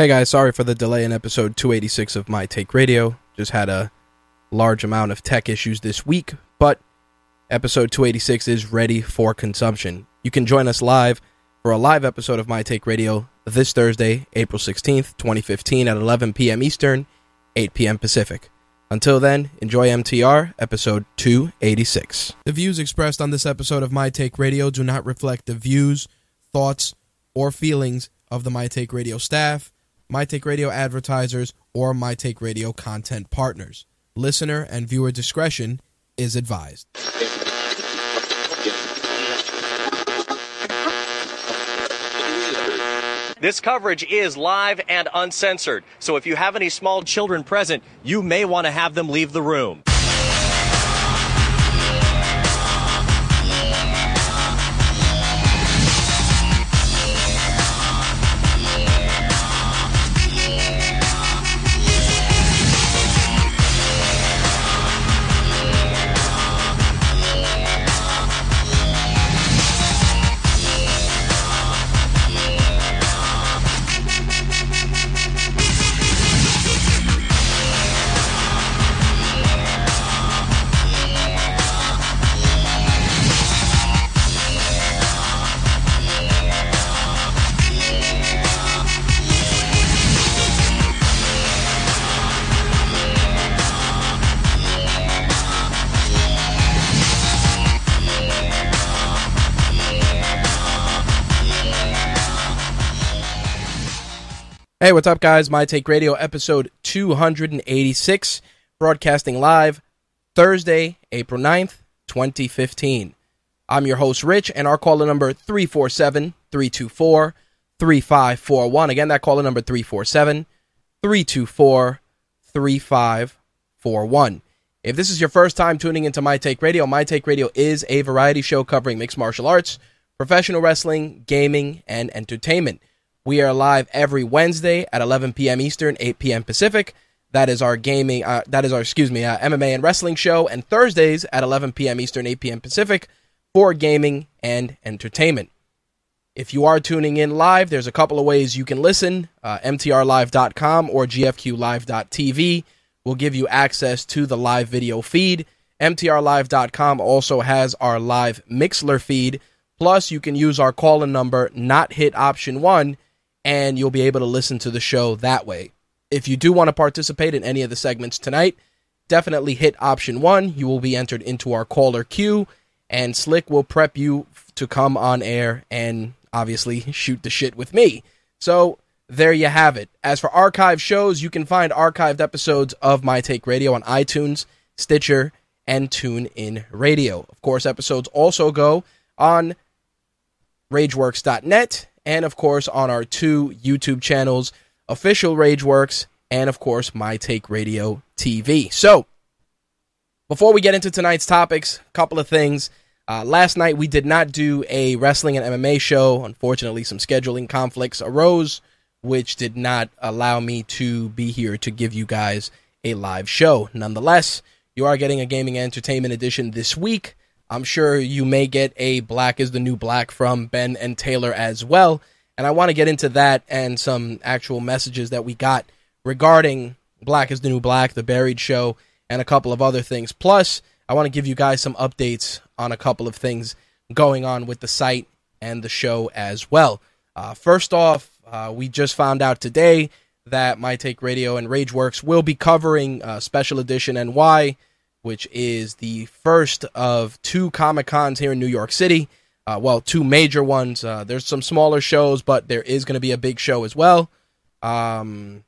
Hey guys, sorry for the delay in episode 286 of My Take Radio. Just had a large amount of tech issues this week, but episode 286 is ready for consumption. You can join us live for a live episode of My Take Radio this Thursday, April 16th, 2015 at 11 p.m. Eastern, 8 p.m. Pacific. Until then, enjoy MTR, episode 286. The views expressed on this episode of My Take Radio do not reflect the views, thoughts, or feelings of the My Take Radio staff, My Take Radio advertisers, or My Take Radio content partners. Listener and viewer discretion is advised. This coverage is live and uncensored, so if you have any small children present, you may want to have them leave the room. Hey, what's up, guys? My Take Radio, episode 286, broadcasting live Thursday, April 9th, 2015. I'm your host, Rich, and our caller number 347 324 3541. Again, that caller number 347 324 3541. If this is your first time tuning into My Take Radio, My Take Radio is a variety show covering mixed martial arts, professional wrestling, gaming, and entertainment. We are live every Wednesday at 11 p.m. Eastern, 8 p.m. Pacific. That is our gaming. Uh, that is our excuse me, uh, MMA and wrestling show. And Thursdays at 11 p.m. Eastern, 8 p.m. Pacific for gaming and entertainment. If you are tuning in live, there's a couple of ways you can listen. Uh, MTRLive.com or GFQLive.tv will give you access to the live video feed. MTRLive.com also has our live Mixlr feed. Plus, you can use our call-in number, not hit option one and you'll be able to listen to the show that way. If you do want to participate in any of the segments tonight, definitely hit option one. You will be entered into our caller queue, and Slick will prep you to come on air and obviously shoot the shit with me. So there you have it. As for archive shows, you can find archived episodes of My Take Radio on iTunes, Stitcher, and TuneIn Radio. Of course, episodes also go on RageWorks.net and of course on our two YouTube channels, official Rageworks and of course My Take Radio TV. So, before we get into tonight's topics, a couple of things. Uh, last night we did not do a wrestling and MMA show. Unfortunately, some scheduling conflicts arose, which did not allow me to be here to give you guys a live show. Nonetheless, you are getting a gaming entertainment edition this week. I'm sure you may get a Black is the New Black from Ben and Taylor as well. And I want to get into that and some actual messages that we got regarding Black is the New Black, The Buried Show, and a couple of other things. Plus, I want to give you guys some updates on a couple of things going on with the site and the show as well. Uh, first off, uh, we just found out today that My Take Radio and Rageworks will be covering uh, Special Edition NY which is the first of two Comic Cons here in New York City. Uh, well, two major ones. Uh, there's some smaller shows, but there is going to be a big show as well. Um,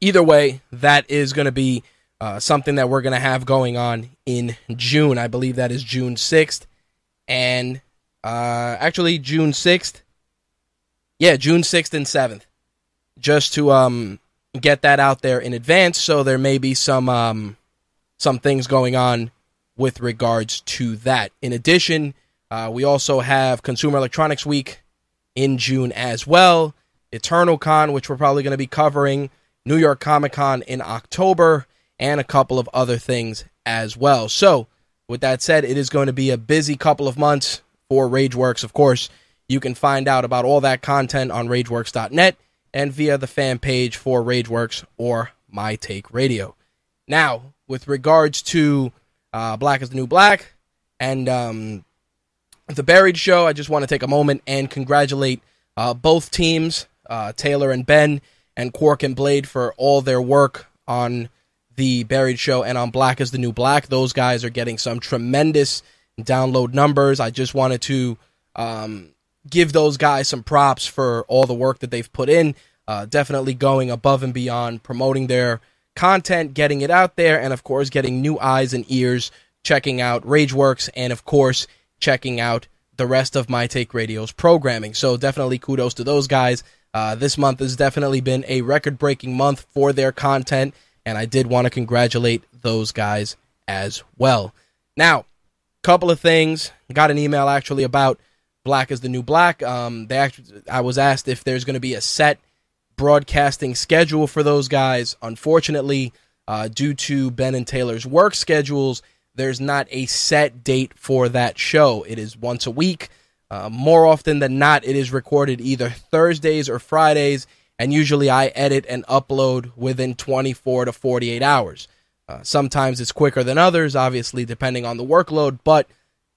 either way, that is going to be uh, something that we're going to have going on in June. I believe that is June 6th. And uh, actually, June 6th. Yeah, June 6th and 7th. Just to um, get that out there in advance. So there may be some. Um, some things going on with regards to that. In addition, uh, we also have Consumer Electronics Week in June as well, Eternal Con, which we're probably going to be covering, New York Comic Con in October, and a couple of other things as well. So, with that said, it is going to be a busy couple of months for Rageworks. Of course, you can find out about all that content on RageWorks.net and via the fan page for Rageworks or My Take Radio. Now, with regards to uh, Black is the New Black and um, the Buried Show, I just want to take a moment and congratulate uh, both teams, uh, Taylor and Ben, and Quark and Blade, for all their work on the Buried Show and on Black is the New Black. Those guys are getting some tremendous download numbers. I just wanted to um, give those guys some props for all the work that they've put in. Uh, definitely going above and beyond, promoting their content, getting it out there, and of course, getting new eyes and ears checking out Rageworks, and of course, checking out the rest of My Take Radio's programming. So definitely kudos to those guys. Uh, this month has definitely been a record breaking month for their content, and I did want to congratulate those guys as well. Now, couple of things. Got an email actually about Black is the New Black. Um, they actually, I was asked if there's going to be a set broadcasting schedule for those guys. Unfortunately, uh, due to Ben and Taylor's work schedules, there's not a set date for that show. It is once a week. Uh, more often than not, it is recorded either Thursdays or Fridays, and usually I edit and upload within 24 to 48 hours. Uh, sometimes it's quicker than others, obviously, depending on the workload, but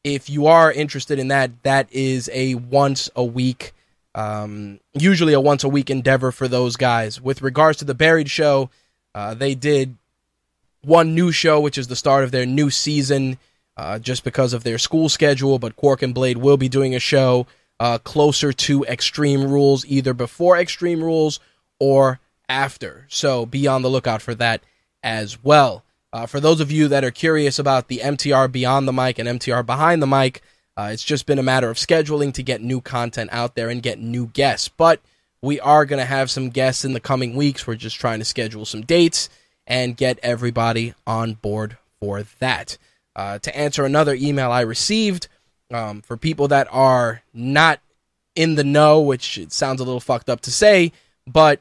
if you are interested in that, that is a once a week, um, usually a once a week endeavor for those guys. With regards to the Buried Show, uh, they did one new show, which is the start of their new season, uh, just because of their school schedule. But Quark and Blade will be doing a show uh, closer to Extreme Rules, either before Extreme Rules or after. So be on the lookout for that as well. Uh, for those of you that are curious about the MTR Beyond the Mic and MTR Behind the Mic, uh, it's just been a matter of scheduling to get new content out there and get new guests. But we are going to have some guests in the coming weeks. We're just trying to schedule some dates and get everybody on board for that. Uh, to answer another email I received um, for people that are not in the know, which it sounds a little fucked up to say, but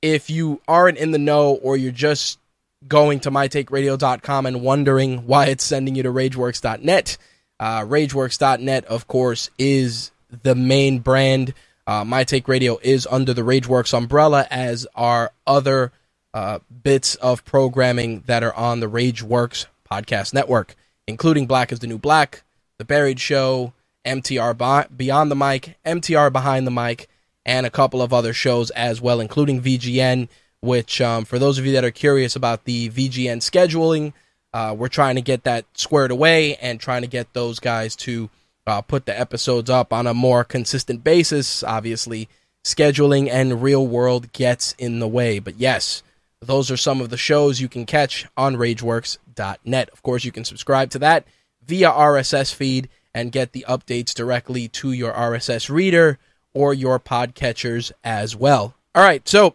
if you aren't in the know or you're just going to mytakeradio.com and wondering why it's sending you to rageworks.net. Uh, rageworks.net, of course, is the main brand. Uh, My Take Radio is under the Rageworks umbrella, as are other uh, bits of programming that are on the Rageworks podcast network, including Black is the New Black, The Buried Show, MTR Beyond the Mic, MTR Behind the Mic, and a couple of other shows as well, including VGN which um, for those of you that are curious about the VGN scheduling, uh, we're trying to get that squared away and trying to get those guys to uh, put the episodes up on a more consistent basis. Obviously, scheduling and real world gets in the way. But yes, those are some of the shows you can catch on RageWorks.net. Of course, you can subscribe to that via RSS feed and get the updates directly to your RSS reader or your podcatchers as well. All right, so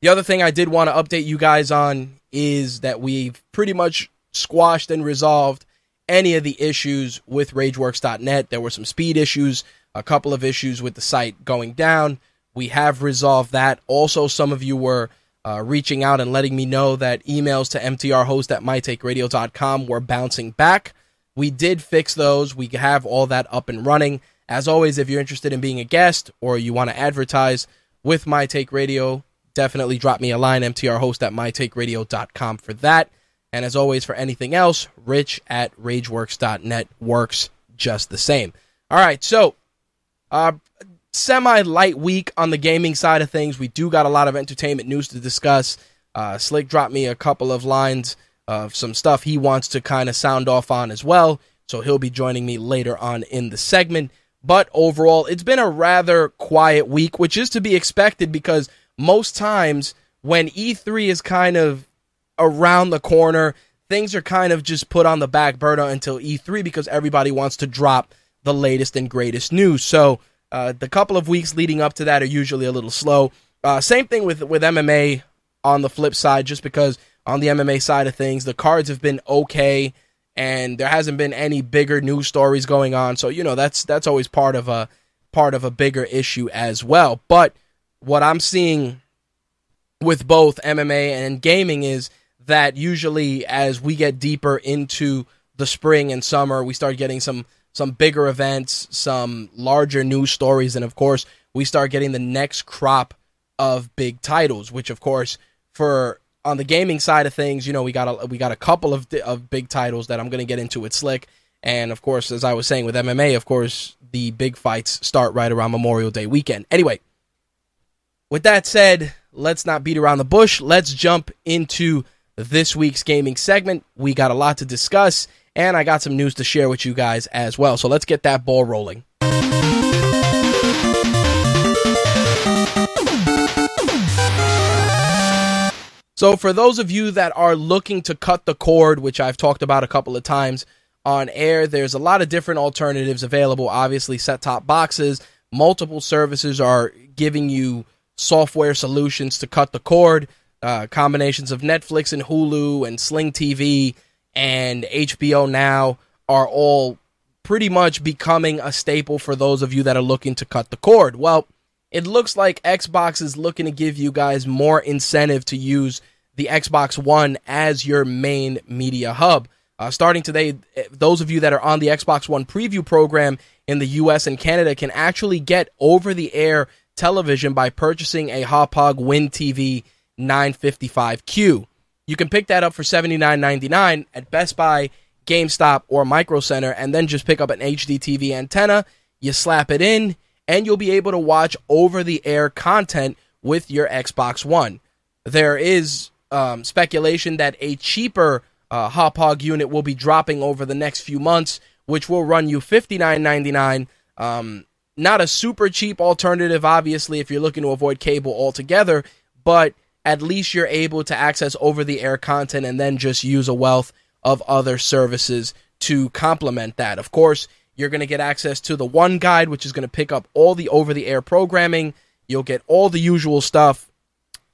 the other thing I did want to update you guys on is that we've pretty much squashed and resolved any of the issues with RageWorks.net. There were some speed issues, a couple of issues with the site going down. We have resolved that. Also, some of you were uh, reaching out and letting me know that emails to mtrhost at mytakeradio.com were bouncing back. We did fix those. We have all that up and running. As always, if you're interested in being a guest or you want to advertise with My Take Radio, definitely drop me a line, mtrhost at mytakeradio.com for that. And as always, for anything else, rich at rageworks.net works just the same. All right, so uh, semi light week on the gaming side of things. We do got a lot of entertainment news to discuss. Uh, Slick dropped me a couple of lines of some stuff he wants to kind of sound off on as well. So he'll be joining me later on in the segment. But overall, it's been a rather quiet week, which is to be expected because most times when E3 is kind of around the corner, things are kind of just put on the back burner until E3 because everybody wants to drop the latest and greatest news. So uh, the couple of weeks leading up to that are usually a little slow. Uh, same thing with with MMA on the flip side, just because on the MMA side of things, the cards have been okay, and there hasn't been any bigger news stories going on. So you know that's that's always part of a part of a bigger issue as well. But what I'm seeing with both MMA and gaming is that usually as we get deeper into the spring and summer, we start getting some some bigger events, some larger news stories, and of course, we start getting the next crop of big titles, which of course for on the gaming side of things, you know, we got a, we got a couple of of big titles that I'm going to get into with Slick, and of course, as I was saying with MMA, of course, the big fights start right around Memorial Day weekend. Anyway, with that said, let's not beat around the bush. Let's jump into this week's gaming segment. We got a lot to discuss, and I got some news to share with you guys as well. So let's get that ball rolling. So, for those of you that are looking to cut the cord, which I've talked about a couple of times on air, there's a lot of different alternatives available. Obviously, set top boxes, multiple services are giving you software solutions to cut the cord. Uh, combinations of Netflix and Hulu and Sling TV and HBO Now are all pretty much becoming a staple for those of you that are looking to cut the cord. Well, it looks like Xbox is looking to give you guys more incentive to use the Xbox One as your main media hub. Uh, starting today, eh, those of you that are on the Xbox One preview program in the US and Canada can actually get over the air television by purchasing a Hauppauge WinTV 955Q. You can pick that up for $79.99 at Best Buy, GameStop, or Micro Center, and then just pick up an HD TV antenna. You slap it in, and you'll be able to watch over the air content with your Xbox One. There is um, speculation that a cheaper uh, Hauppauge unit will be dropping over the next few months, which will run you $59.99. Um, not a super cheap alternative, obviously, if you're looking to avoid cable altogether, but at least you're able to access over the air content and then just use a wealth of other services to complement that. Of course, you're going to get access to the One Guide, which is going to pick up all the over the air programming. You'll get all the usual stuff,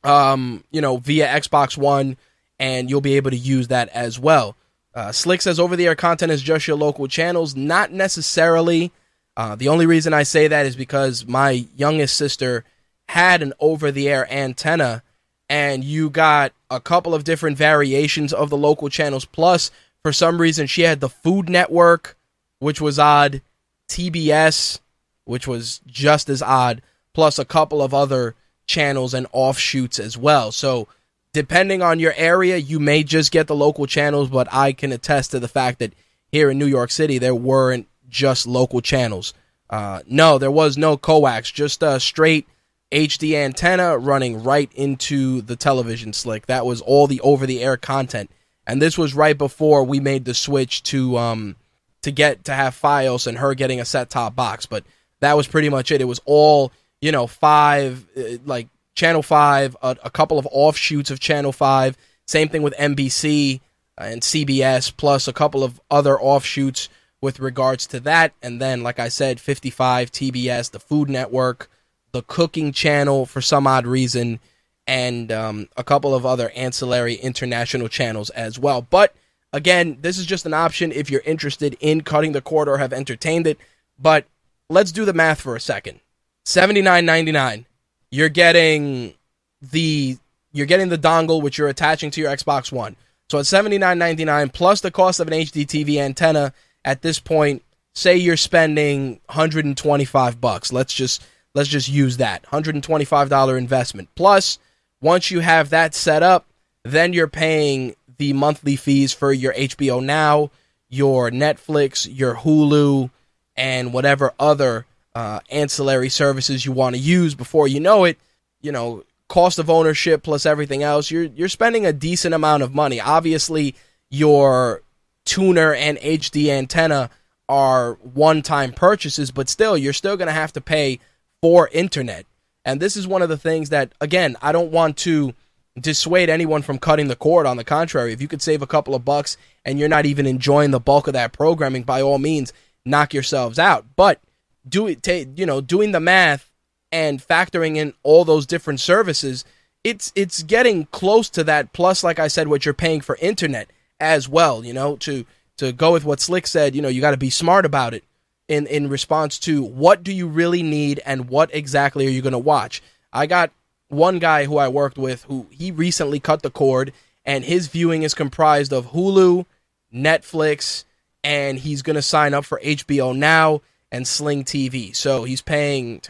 um, you know, via Xbox One, and you'll be able to use that as well. Uh, Slick says over the air content is just your local channels. Not necessarily. Uh, the only reason I say that is because my youngest sister had an over the air antenna and you got a couple of different variations of the local channels. Plus, for some reason, she had the Food Network, which was odd, TBS, which was just as odd, plus a couple of other channels and offshoots as well. So, depending on your area, you may just get the local channels, but I can attest to the fact that here in New York City, there weren't just local channels. Uh, no, there was no coax, just a straight HD antenna running right into the television slick. That was all the over the air content. And this was right before we made the switch to um to get to have Fios and her getting a set top box. But that was pretty much it. It was all, you know, five uh, like Channel 5, a, a couple of offshoots of Channel 5. Same thing with NBC and CBS, plus a couple of other offshoots with regards to that. And then, like I said, 55, TBS, the Food Network, the Cooking Channel for some odd reason, and um, a couple of other ancillary international channels as well. But again, this is just an option if you're interested in cutting the cord or have entertained it. But let's do the math for a second. Seventy nine ninety nine. You're getting the you're getting the dongle which you're attaching to your Xbox One. So ninety nine plus the cost of an HD TV antenna. At this point, say you're spending 125 bucks. Let's just Let's just use that $125 investment. Plus, once you have that set up, then you're paying the monthly fees for your HBO Now, your Netflix, your Hulu, and whatever other uh, ancillary services you want to use. Before you know it, you know, cost of ownership plus everything else, you're you're spending a decent amount of money. Obviously, your tuner and HD antenna are one-time purchases, but still, you're still going to have to pay for internet. And this is one of the things that, again, I don't want to dissuade anyone from cutting the cord. On the contrary, if you could save a couple of bucks and you're not even enjoying the bulk of that programming, by all means, knock yourselves out. But do it, t- you know, doing the math and factoring in all those different services, it's it's getting close to that. Plus, like I said, what you're paying for internet as well. You know, to to go with what Slick said, you know, you got to be smart about it in in response to what do you really need and what exactly are you going to watch. I got one guy who I worked with who he recently cut the cord and his viewing is comprised of Hulu, Netflix, and he's going to sign up for HBO Now and Sling TV. So he's paying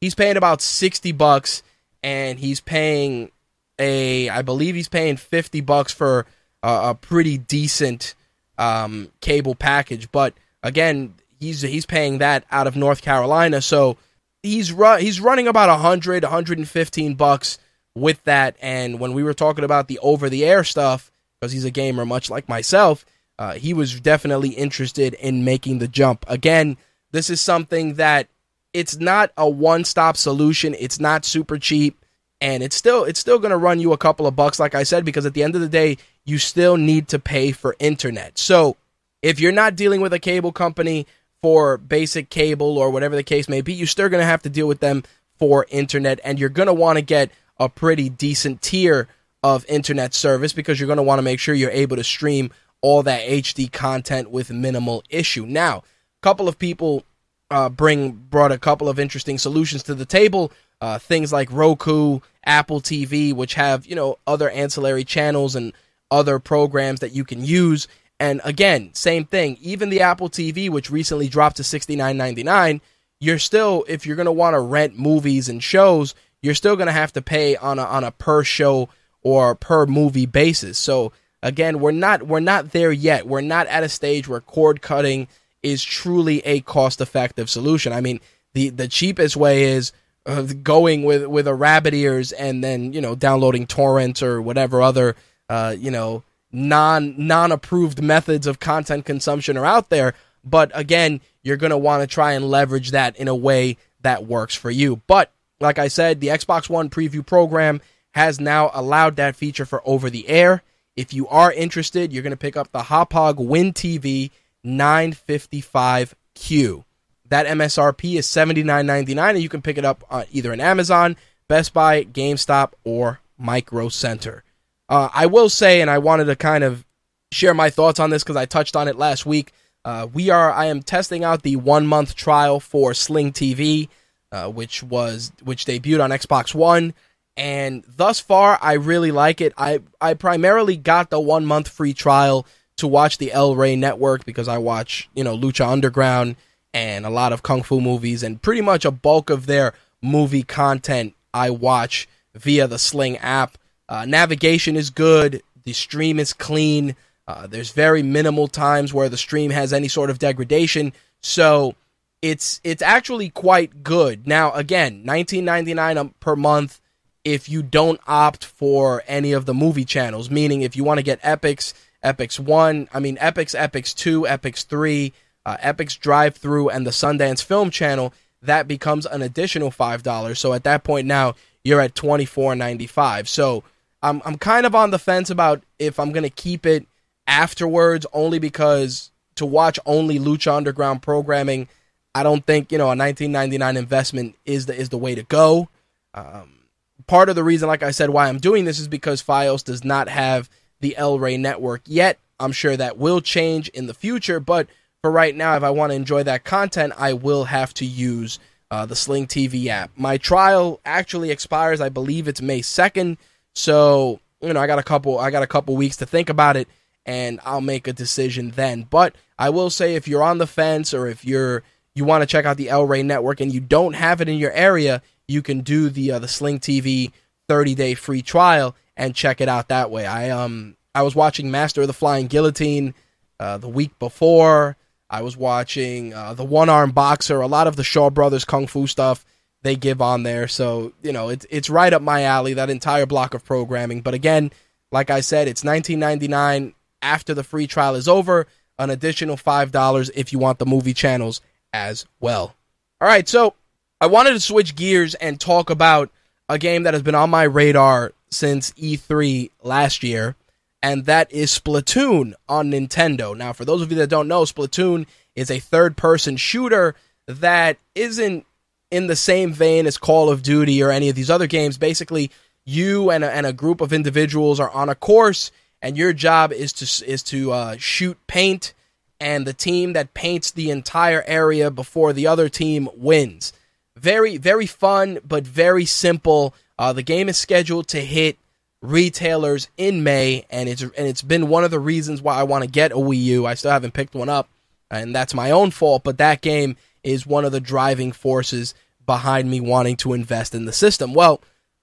he's paying about 60 bucks and he's paying a, I believe he's paying fifty bucks for a, a pretty decent um, cable package. But again, he's he's paying that out of North Carolina, so he's run he's running about 100 115 bucks with that. And when we were talking about the over the air stuff because he's a gamer much like myself uh, he was definitely interested in making the jump. Again this is something that it's not a one-stop solution. It's not super cheap and it's still it's still going to run you a couple of bucks like i said because at the end of the day you still need to pay for internet so if you're not dealing with a cable company for basic cable or whatever the case may be, you're still going to have to deal with them for internet, and you're going to want to get a pretty decent tier of internet service because you're going to want to make sure you're able to stream all that HD content with minimal issue. Now, a couple of people uh, bring brought a couple of interesting solutions to the table. Uh, things like Roku, Apple TV, which have you know other ancillary channels and other programs that you can use and again, same thing. Even the Apple TV, which recently dropped to sixty nine ninety nine, you're still if you're gonna want to rent movies and shows, you're still gonna have to pay on a on a per show or per movie basis. So again, we're not we're not there yet. We're not at a stage where cord cutting is truly a cost effective solution. I mean, the the cheapest way is uh, going with with a rabbit ears and then you know downloading torrents or whatever other uh, you know non non approved methods of content consumption are out there. But again, you're going to want to try and leverage that in a way that works for you. But like I said, the Xbox One preview program has now allowed that feature for over the air. If you are interested, you're going to pick up the Hauppauge WinTV 955Q. That MSRP is $79.99, and you can pick it up on either on Amazon, Best Buy, GameStop, or Micro Center. Uh, I will say, and I wanted to kind of share my thoughts on this because I touched on it last week. Uh, we are, I am testing out the one month trial for Sling TV, uh, which was which debuted on Xbox One, and thus far I really like it. I I primarily got the one month free trial to watch the El Rey Network because I watch you know Lucha Underground and a lot of kung fu movies, and pretty much a bulk of their movie content I watch via the Sling app. Uh, navigation is good. The stream is clean. Uh, there's very minimal times where the stream has any sort of degradation. So it's it's actually quite good. Now again, 19.99 per month if you don't opt for any of the movie channels, meaning if you want to get Epix, Epix 1, I mean Epix, Epix 2, Epix 3, uh, Epix Drive Through and the Sundance Film Channel, that becomes an additional $5. So at that point now you're at 24.95. So I'm I'm kind of on the fence about if I'm gonna keep it afterwards, only because to watch only Lucha Underground programming, I don't think you know a 1999 investment is the is the way to go. Um, part of the reason, like I said, why I'm doing this is because FiOS does not have the El Rey network yet. I'm sure that will change in the future, but for right now, if I want to enjoy that content, I will have to use uh, the Sling TV app. My trial actually expires, I believe it's May 2nd. So, you know, I got a couple I got a couple weeks to think about it and I'll make a decision then. But I will say if you're on the fence or if you're you want to check out the El Rey network and you don't have it in your area, you can do the uh, the Sling TV 30-day free trial and check it out that way. I um I was watching Master of the Flying Guillotine uh, the week before. I was watching uh, the One Arm Boxer, a lot of the Shaw Brothers kung fu stuff they give on there. So, you know, it's it's right up my alley, that entire block of programming. But again, like I said, it's 19.99 after the free trial is over, an additional $5 if you want the movie channels as well. All right, so I wanted to switch gears and talk about a game that has been on my radar since E3 last year, and that is Splatoon on Nintendo. Now, for those of you that don't know, Splatoon is a third person shooter that isn't in the same vein as Call of Duty or any of these other games. Basically, you and a, and a group of individuals are on a course, and your job is to is to uh, shoot paint, and the team that paints the entire area before the other team wins. Very very fun, but very simple. Uh, the game is scheduled to hit retailers in May, and it's and it's been one of the reasons why I want to get a Wii U. I still haven't picked one up, and that's my own fault. But that game is one of the driving forces behind me wanting to invest in the system. Well,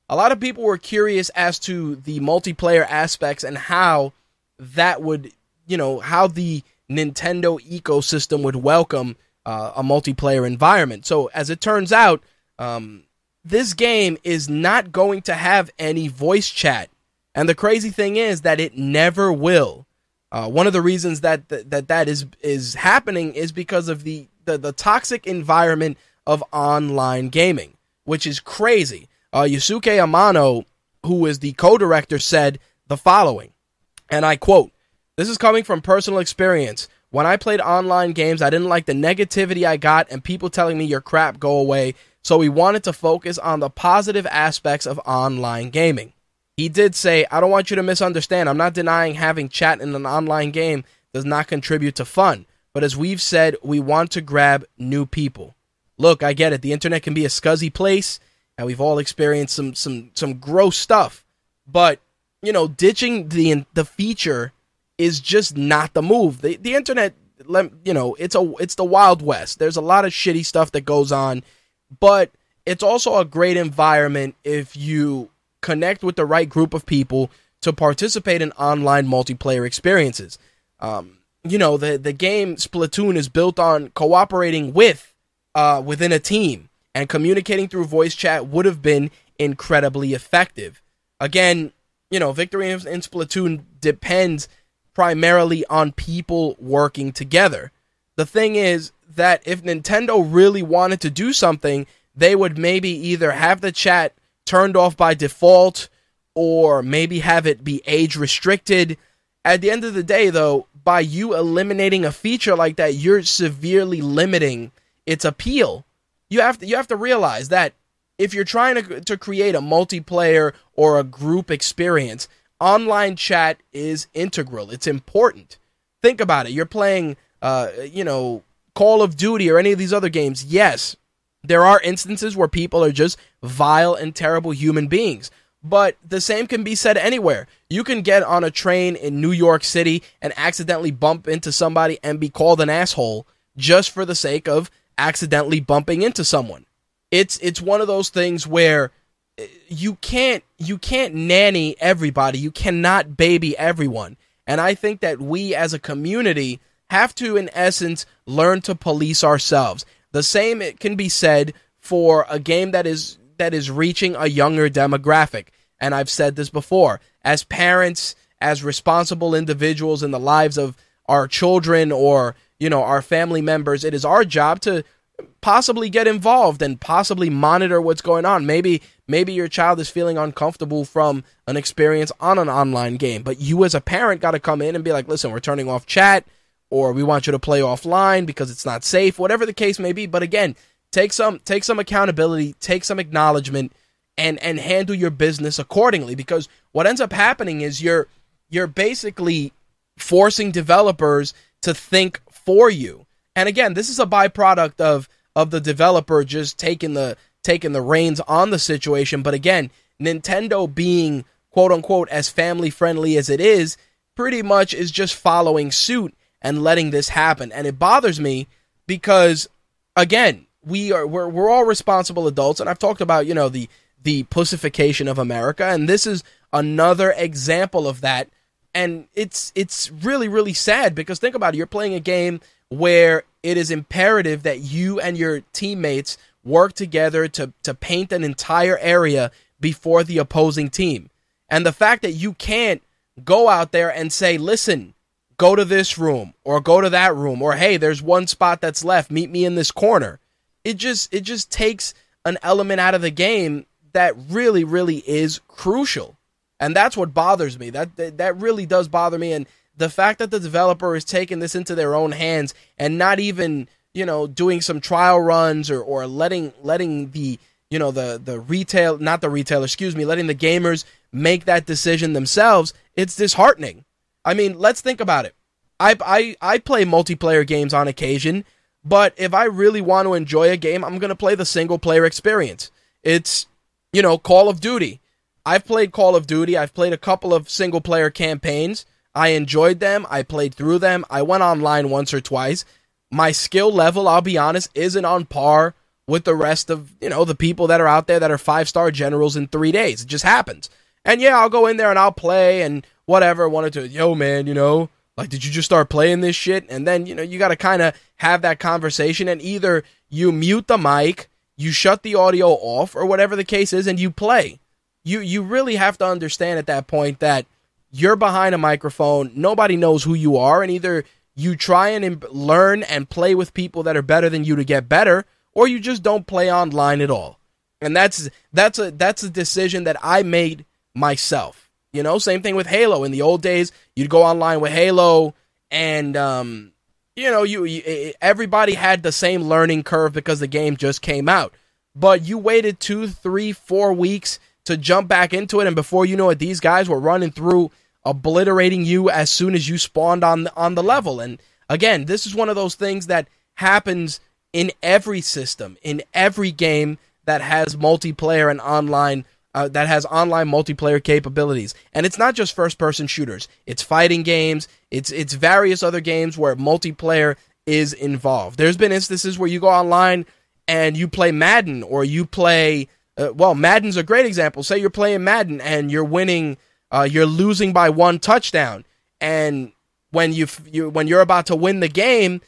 a lot of people were curious as to the multiplayer aspects and how that would, you know, how the Nintendo ecosystem would welcome uh, a multiplayer environment. So, as it turns out, um, this game is not going to have any voice chat. And the crazy thing is that it never will. Uh, one of the reasons that, that that that is is happening is because of the, the the toxic environment of online gaming, which is crazy. Uh, Yusuke Amano, who is the co-director, said the following, and I quote: "This is coming from personal experience. When I played online games, I didn't like the negativity I got and people telling me your crap, go away. So we wanted to focus on the positive aspects of online gaming." He did say, I don't want you to misunderstand. I'm not denying having chat in an online game does not contribute to fun. But as we've said, we want to grab new people. Look, I get it. The internet can be a scuzzy place, and we've all experienced some some some gross stuff. But, you know, ditching the the feature is just not the move. The the internet you know, it's a it's the wild west. There's a lot of shitty stuff that goes on, but it's also a great environment if you connect with the right group of people to participate in online multiplayer experiences. Um, you know, the the game Splatoon is built on cooperating with uh, within a team, and communicating through voice chat would have been incredibly effective. Again, you know, victory in, in Splatoon depends primarily on people working together. The thing is that if Nintendo really wanted to do something, they would maybe either have the chat turned off by default or maybe have it be age restricted. At the end of the day, though, by you eliminating a feature like that, you're severely limiting its appeal. You have to you have to realize that if you're trying to to create a multiplayer or a group experience, online chat is integral. It's important. Think about it. You're playing, uh, you know, Call of Duty or any of these other games. Yes, there are instances where people are just vile and terrible human beings. But the same can be said anywhere. You can get on a train in New York City and accidentally bump into somebody and be called an asshole just for the sake of accidentally bumping into someone. It's it's one of those things where eh, you can't you can't nanny everybody. You cannot baby everyone. And I think that we as a community have to in essence learn to police ourselves. The same it can be said for a game that is that is reaching a younger demographic. And I've said this before. As parents, as responsible individuals in the lives of our children or, you know, our family members, it is our job to possibly get involved and possibly monitor what's going on. Maybe maybe your child is feeling uncomfortable from an experience on an online game, but you as a parent got to come in and be like, "Listen, we're turning off chat or we want you to play offline because it's not safe, whatever the case may be. But again, take some take some accountability, take some acknowledgement and and handle your business accordingly because what ends up happening is you're you're basically forcing developers to think for you. And again, this is a byproduct of of the developer just taking the taking the reins on the situation, but again, Nintendo being quote unquote as family friendly as it is, pretty much is just following suit and letting this happen. And it bothers me because again, we are we're, we're all responsible adults and I've talked about, you know, the the pussification of America and this is another example of that and it's it's really really sad because think about it, you're playing a game where it is imperative that you and your teammates work together to to paint an entire area before the opposing team. And the fact that you can't go out there and say, "Listen, go to this room or go to that room or hey there's one spot that's left. Meet me in this corner. It just it just takes an element out of the game that really really is crucial. And that's what bothers me. That that, really does bother me. And the fact that the developer is taking this into their own hands and not even you know doing some trial runs or or letting letting the you know the the retail not the retailer excuse me letting the gamers make that decision themselves it's disheartening I mean, let's think about it. I, I, I play multiplayer games on occasion, but if I really want to enjoy a game, I'm going to play the single player experience. It's, you know, Call of Duty. I've played Call of Duty. I've played a couple of single player campaigns. I enjoyed them. I played through them. I went online once or twice. My skill level, I'll be honest, isn't on par with the rest of, you know, the people that are out there that are five star generals in three days. It just happens. And yeah, I'll go in there and I'll play and whatever. Wanted to, yo, man, you know, like, did you just start playing this shit? And then, you know, you got to kind of have that conversation and either you mute the mic, you shut the audio off, or whatever the case is, and you play. You, you really have to understand at that point that you're behind a microphone. Nobody knows who you are. And either you try and Im- learn and play with people that are better than you to get better, or you just don't play online at all. And that's that's a that's a decision that I made myself. You know, same thing with Halo. In the old days, you'd go online with Halo, and um, you know, you, you everybody had the same learning curve because the game just came out. But you waited two, three, four weeks to jump back into it, and before you know it, these guys were running through obliterating you as soon as you spawned on on the level. And again, this is one of those things that happens in every system, in every game that has multiplayer and online uh, that has online multiplayer capabilities. And it's not just first person shooters. It's fighting games, it's it's various other games where multiplayer is involved. There's been instances where you go online and you play Madden or you play uh, well, Madden's a great example. Say you're playing Madden and you're winning uh, you're losing by one touchdown, and when you you when you're about to win the game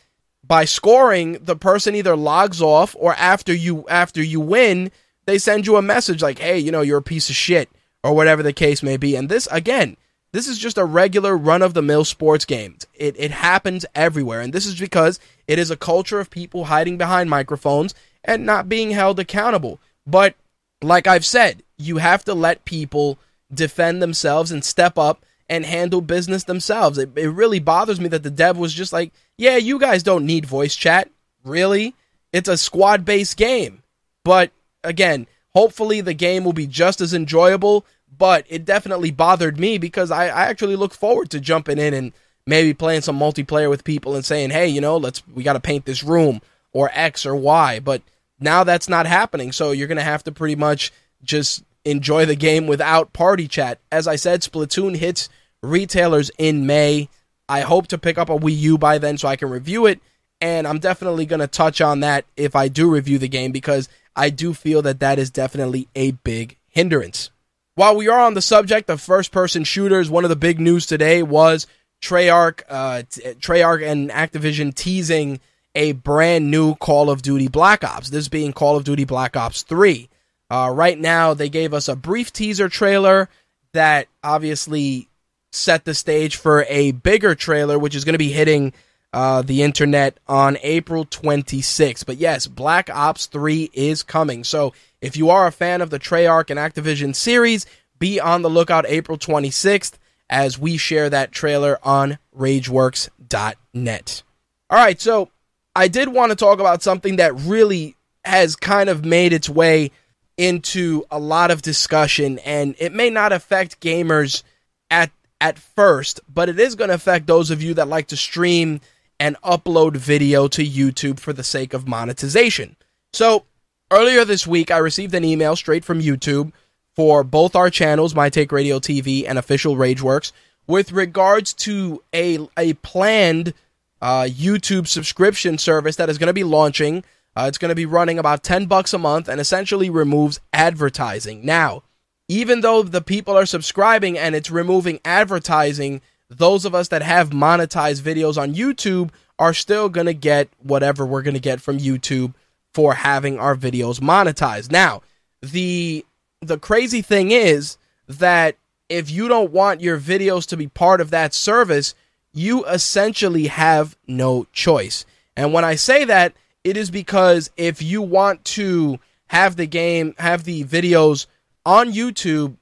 by scoring, the person either logs off or after you after you win, they send you a message like, "Hey, you know, you're a piece of shit," or whatever the case may be. And this again, this is just a regular run of the mill sports game. It it happens everywhere, and this is because it is a culture of people hiding behind microphones and not being held accountable. But like I've said, you have to let people defend themselves and step up and handle business themselves. It, it really bothers me that the dev was just like, yeah, you guys don't need voice chat. Really? It's a squad based game. But again, hopefully the game will be just as enjoyable. But it definitely bothered me because I, I actually look forward to jumping in and maybe playing some multiplayer with people and saying, hey, you know, let's we got to paint this room or X or Y. But now that's not happening. So you're going to have to pretty much just enjoy the game without party chat. As I said, Splatoon hits retailers in May. I hope to pick up a Wii U by then so I can review it. And I'm definitely going to touch on that if I do review the game because I do feel that that is definitely a big hindrance. While we are on the subject of first person shooters, one of the big news today was Treyarch, uh, Treyarch and Activision teasing a brand new Call of Duty Black Ops, this being Call of Duty Black Ops 3. Uh, right now, they gave us a brief teaser trailer that obviously set the stage for a bigger trailer, which is going to be hitting uh, the internet on April 26th. But yes, Black Ops 3 is coming. So if you are a fan of the Treyarch and Activision series, be on the lookout April 26th as we share that trailer on RageWorks.net. All right, so I did want to talk about something that really has kind of made its way into a lot of discussion, and it may not affect gamers at at first, but it is going to affect those of you that like to stream and upload video to YouTube for the sake of monetization. So, earlier this week, I received an email straight from YouTube for both our channels, My Take Radio TV and Official Rageworks, with regards to a a planned uh, YouTube subscription service that is going to be launching uh, it's going to be running about 10 bucks a month and essentially removes advertising. Now, even though the people are subscribing and it's removing advertising, those of us that have monetized videos on YouTube are still going to get whatever we're going to get from YouTube for having our videos monetized. Now, the the crazy thing is that if you don't want your videos to be part of that service, you essentially have no choice. And when I say that, it is because if you want to have the game, have the videos on YouTube,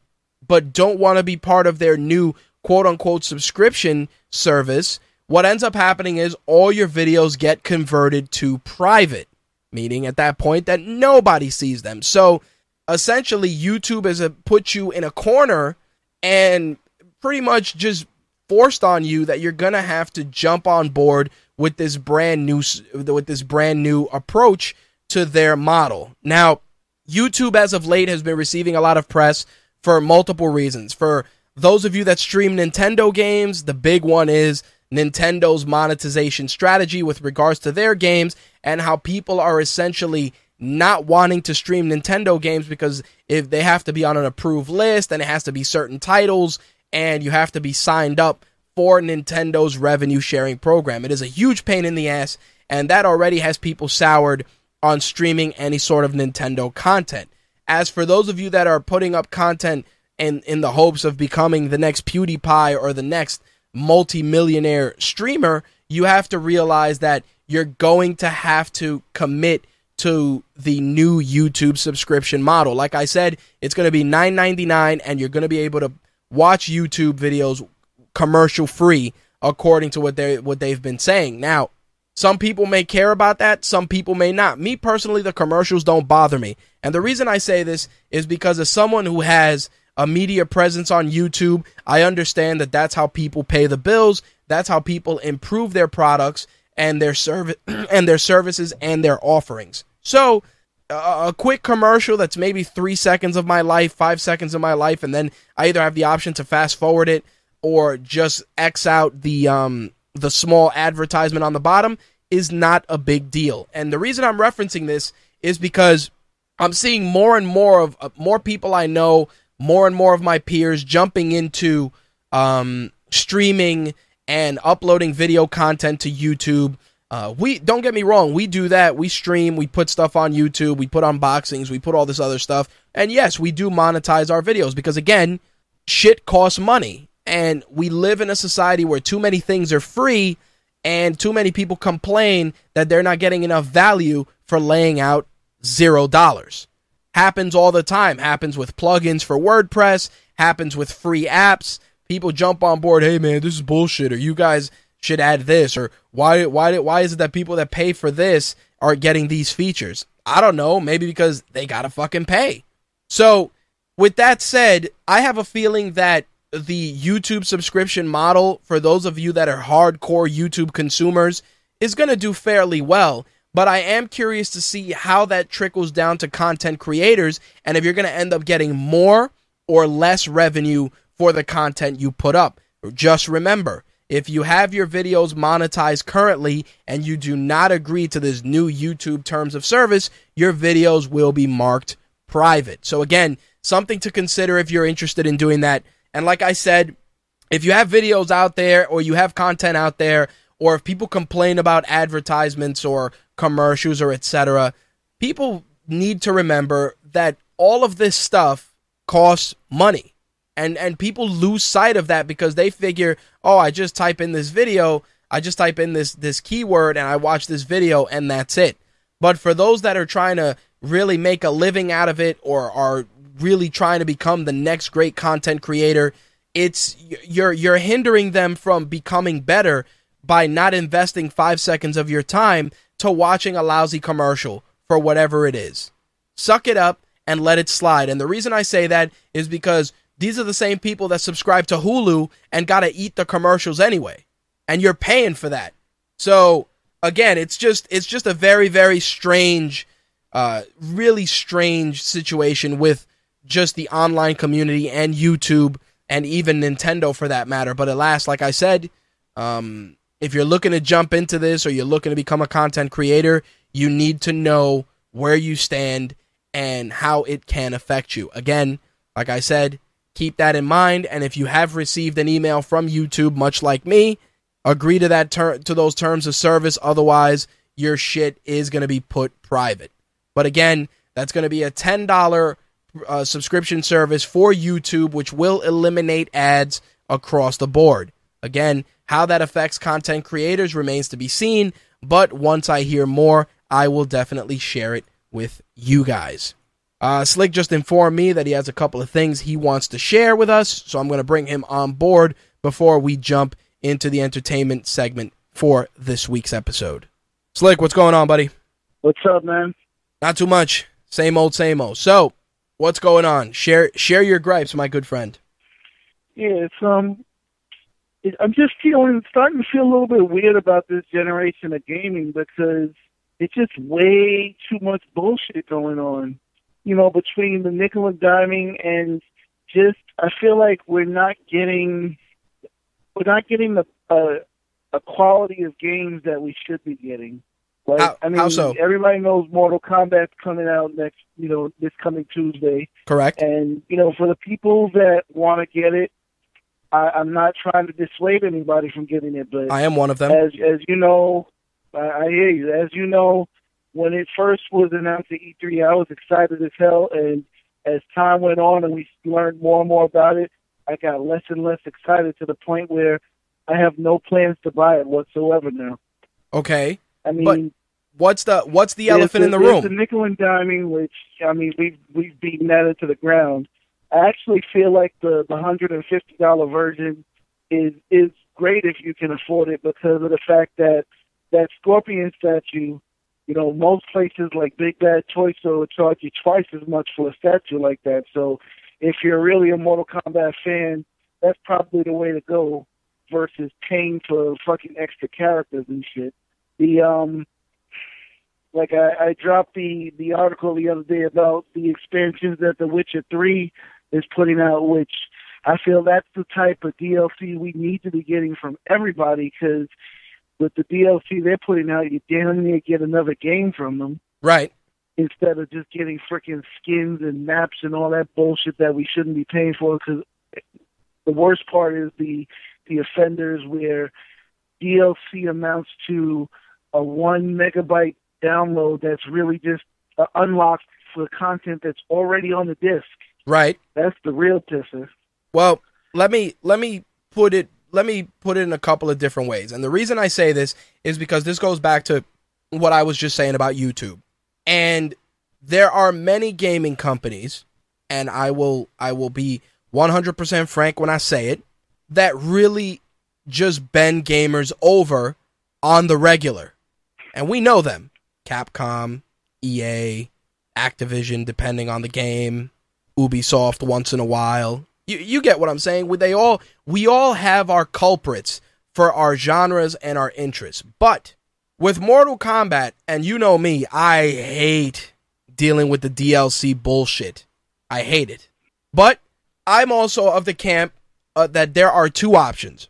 but don't want to be part of their new quote unquote subscription service, what ends up happening is all your videos get converted to private, meaning at that point that nobody sees them. So essentially, YouTube has put you in a corner and pretty much just forced on you that you're to have to jump on board with this brand new with this brand new approach to their model. Now, YouTube as of late has been receiving a lot of press for multiple reasons. For those of you that stream Nintendo games, the big one is Nintendo's monetization strategy with regards to their games and how people are essentially not wanting to stream Nintendo games because if they have to be on an approved list and it has to be certain titles and you have to be signed up for Nintendo's revenue sharing program. It is a huge pain in the ass and that already has people soured on streaming any sort of Nintendo content. As for those of you that are putting up content in in the hopes of becoming the next PewDiePie or the next multi-millionaire streamer, you have to realize that you're going to have to commit to the new YouTube subscription model. Like I said, it's going to be $9.99 and you're going to be able to watch YouTube videos commercial free according to what they what they've been saying. Now, some people may care about that, some people may not. Me personally, the commercials don't bother me. And the reason I say this is because as someone who has a media presence on YouTube, I understand that that's how people pay the bills, that's how people improve their products and their service and their services and their offerings. So, uh, a quick commercial that's maybe 3 seconds of my life, 5 seconds of my life and then I either have the option to fast forward it or just X out the um the small advertisement on the bottom is not a big deal. And the reason I'm referencing this is because I'm seeing more and more of uh, more people I know, more and more of my peers jumping into um, streaming and uploading video content to YouTube. Uh, we don't get me wrong, we do that. We stream, we put stuff on YouTube, we put unboxings, we put all this other stuff. And yes, we do monetize our videos because again, shit costs money. And we live in a society where too many things are free and too many people complain that they're not getting enough value for laying out zero dollars. Happens all the time. Happens with plugins for WordPress, happens with free apps. People jump on board, hey man, this is bullshit, or you guys should add this, or why why why is it that people that pay for this are getting these features? I don't know, maybe because they gotta fucking pay. So with that said, I have a feeling that the YouTube subscription model for those of you that are hardcore YouTube consumers is going to do fairly well. But I am curious to see how that trickles down to content creators and if you're going to end up getting more or less revenue for the content you put up. Just remember, if you have your videos monetized currently and you do not agree to this new YouTube terms of service, your videos will be marked private. So again, something to consider if you're interested in doing that. And like I said, if you have videos out there or you have content out there, or if people complain about advertisements or commercials or etc., people need to remember that all of this stuff costs money. And and people lose sight of that because they figure, "Oh, I just type in this video, I just type in this this keyword and I watch this video and that's it." But for those that are trying to really make a living out of it or are really trying to become the next great content creator, it's you're you're hindering them from becoming better by not investing 5 seconds of your time to watching a lousy commercial for whatever it is. Suck it up and let it slide. And the reason I say that is because these are the same people that subscribe to Hulu and got to eat the commercials anyway. And you're paying for that. So, again, it's just it's just a very very strange uh really strange situation with just the online community and YouTube and even Nintendo for that matter. But alas, like I said, um, if you're looking to jump into this or you're looking to become a content creator, you need to know where you stand and how it can affect you. Again, like I said, keep that in mind. And if you have received an email from YouTube, much like me, agree to that ter- to those terms of service. Otherwise, your shit is going to be put private. But again, that's going to be a ten dollar uh, subscription service for YouTube, which will eliminate ads across the board. Again, how that affects content creators remains to be seen, but once I hear more, I will definitely share it with you guys. Uh, Slick just informed me that he has a couple of things he wants to share with us, so I'm going to bring him on board before we jump into the entertainment segment for this week's episode. Slick, what's going on, buddy? What's up, man? Not too much. Same old, same old. So, What's going on? Share share your gripes, my good friend. Yeah, it's um, it, I'm just feeling starting to feel a little bit weird about this generation of gaming because it's just way too much bullshit going on. You know, between the nickel and diming and just, I feel like we're not getting, we're not getting the uh, a quality of games that we should be getting. Like How- I mean, so? everybody knows Mortal Kombat's coming out next, you know, this coming Tuesday. Correct. And you know, for the people that want to get it, I, I'm not trying to dissuade anybody from getting it, but I am one of them. as as you know, I, I hear you. As you know, when it first was announced at E3, I was excited as hell, and as time went on and we learned more and more about it, I got less and less excited to the point where I have no plans to buy it whatsoever now. Okay. I mean, But What's the what's the elephant in the there's The room? nickel and diming, which I mean, we've we've beaten that into the ground. I actually feel like the the hundred and fifty dollar version is is great if you can afford it because of the fact that that scorpion statue, you know, most places like Big Bad Toy Store will charge you twice as much for a statue like that. So if you're really a Mortal Kombat fan, that's probably the way to go versus paying for fucking extra characters and shit. The um like I, I dropped the the article the other day about the expansions that The Witcher Three is putting out, which I feel that's the type of DLC we need to be getting from everybody because with the DLC they're putting out, you damn near get another game from them Right. instead of just getting freaking skins and maps and all that bullshit that we shouldn't be paying for. Because the worst part is the the offenders where DLC amounts to a one megabyte download that's really just uh, unlocked for content that's already on the disc. Right. That's the real pisser. Well, let me let me put it let me put it in a couple of different ways. And the reason I say this is because this goes back to what I was just saying about YouTube. And there are many gaming companies and I will I will be 100% frank when I say it that really just bend gamers over on the regular. And we know them. Capcom, EA, Activision depending on the game, Ubisoft once in a while. You you get what I'm saying? We they all we all have our culprits for our genres and our interests. But with Mortal Kombat, and you know me, I hate dealing with the DLC bullshit. I hate it. But I'm also of the camp uh, that there are two options.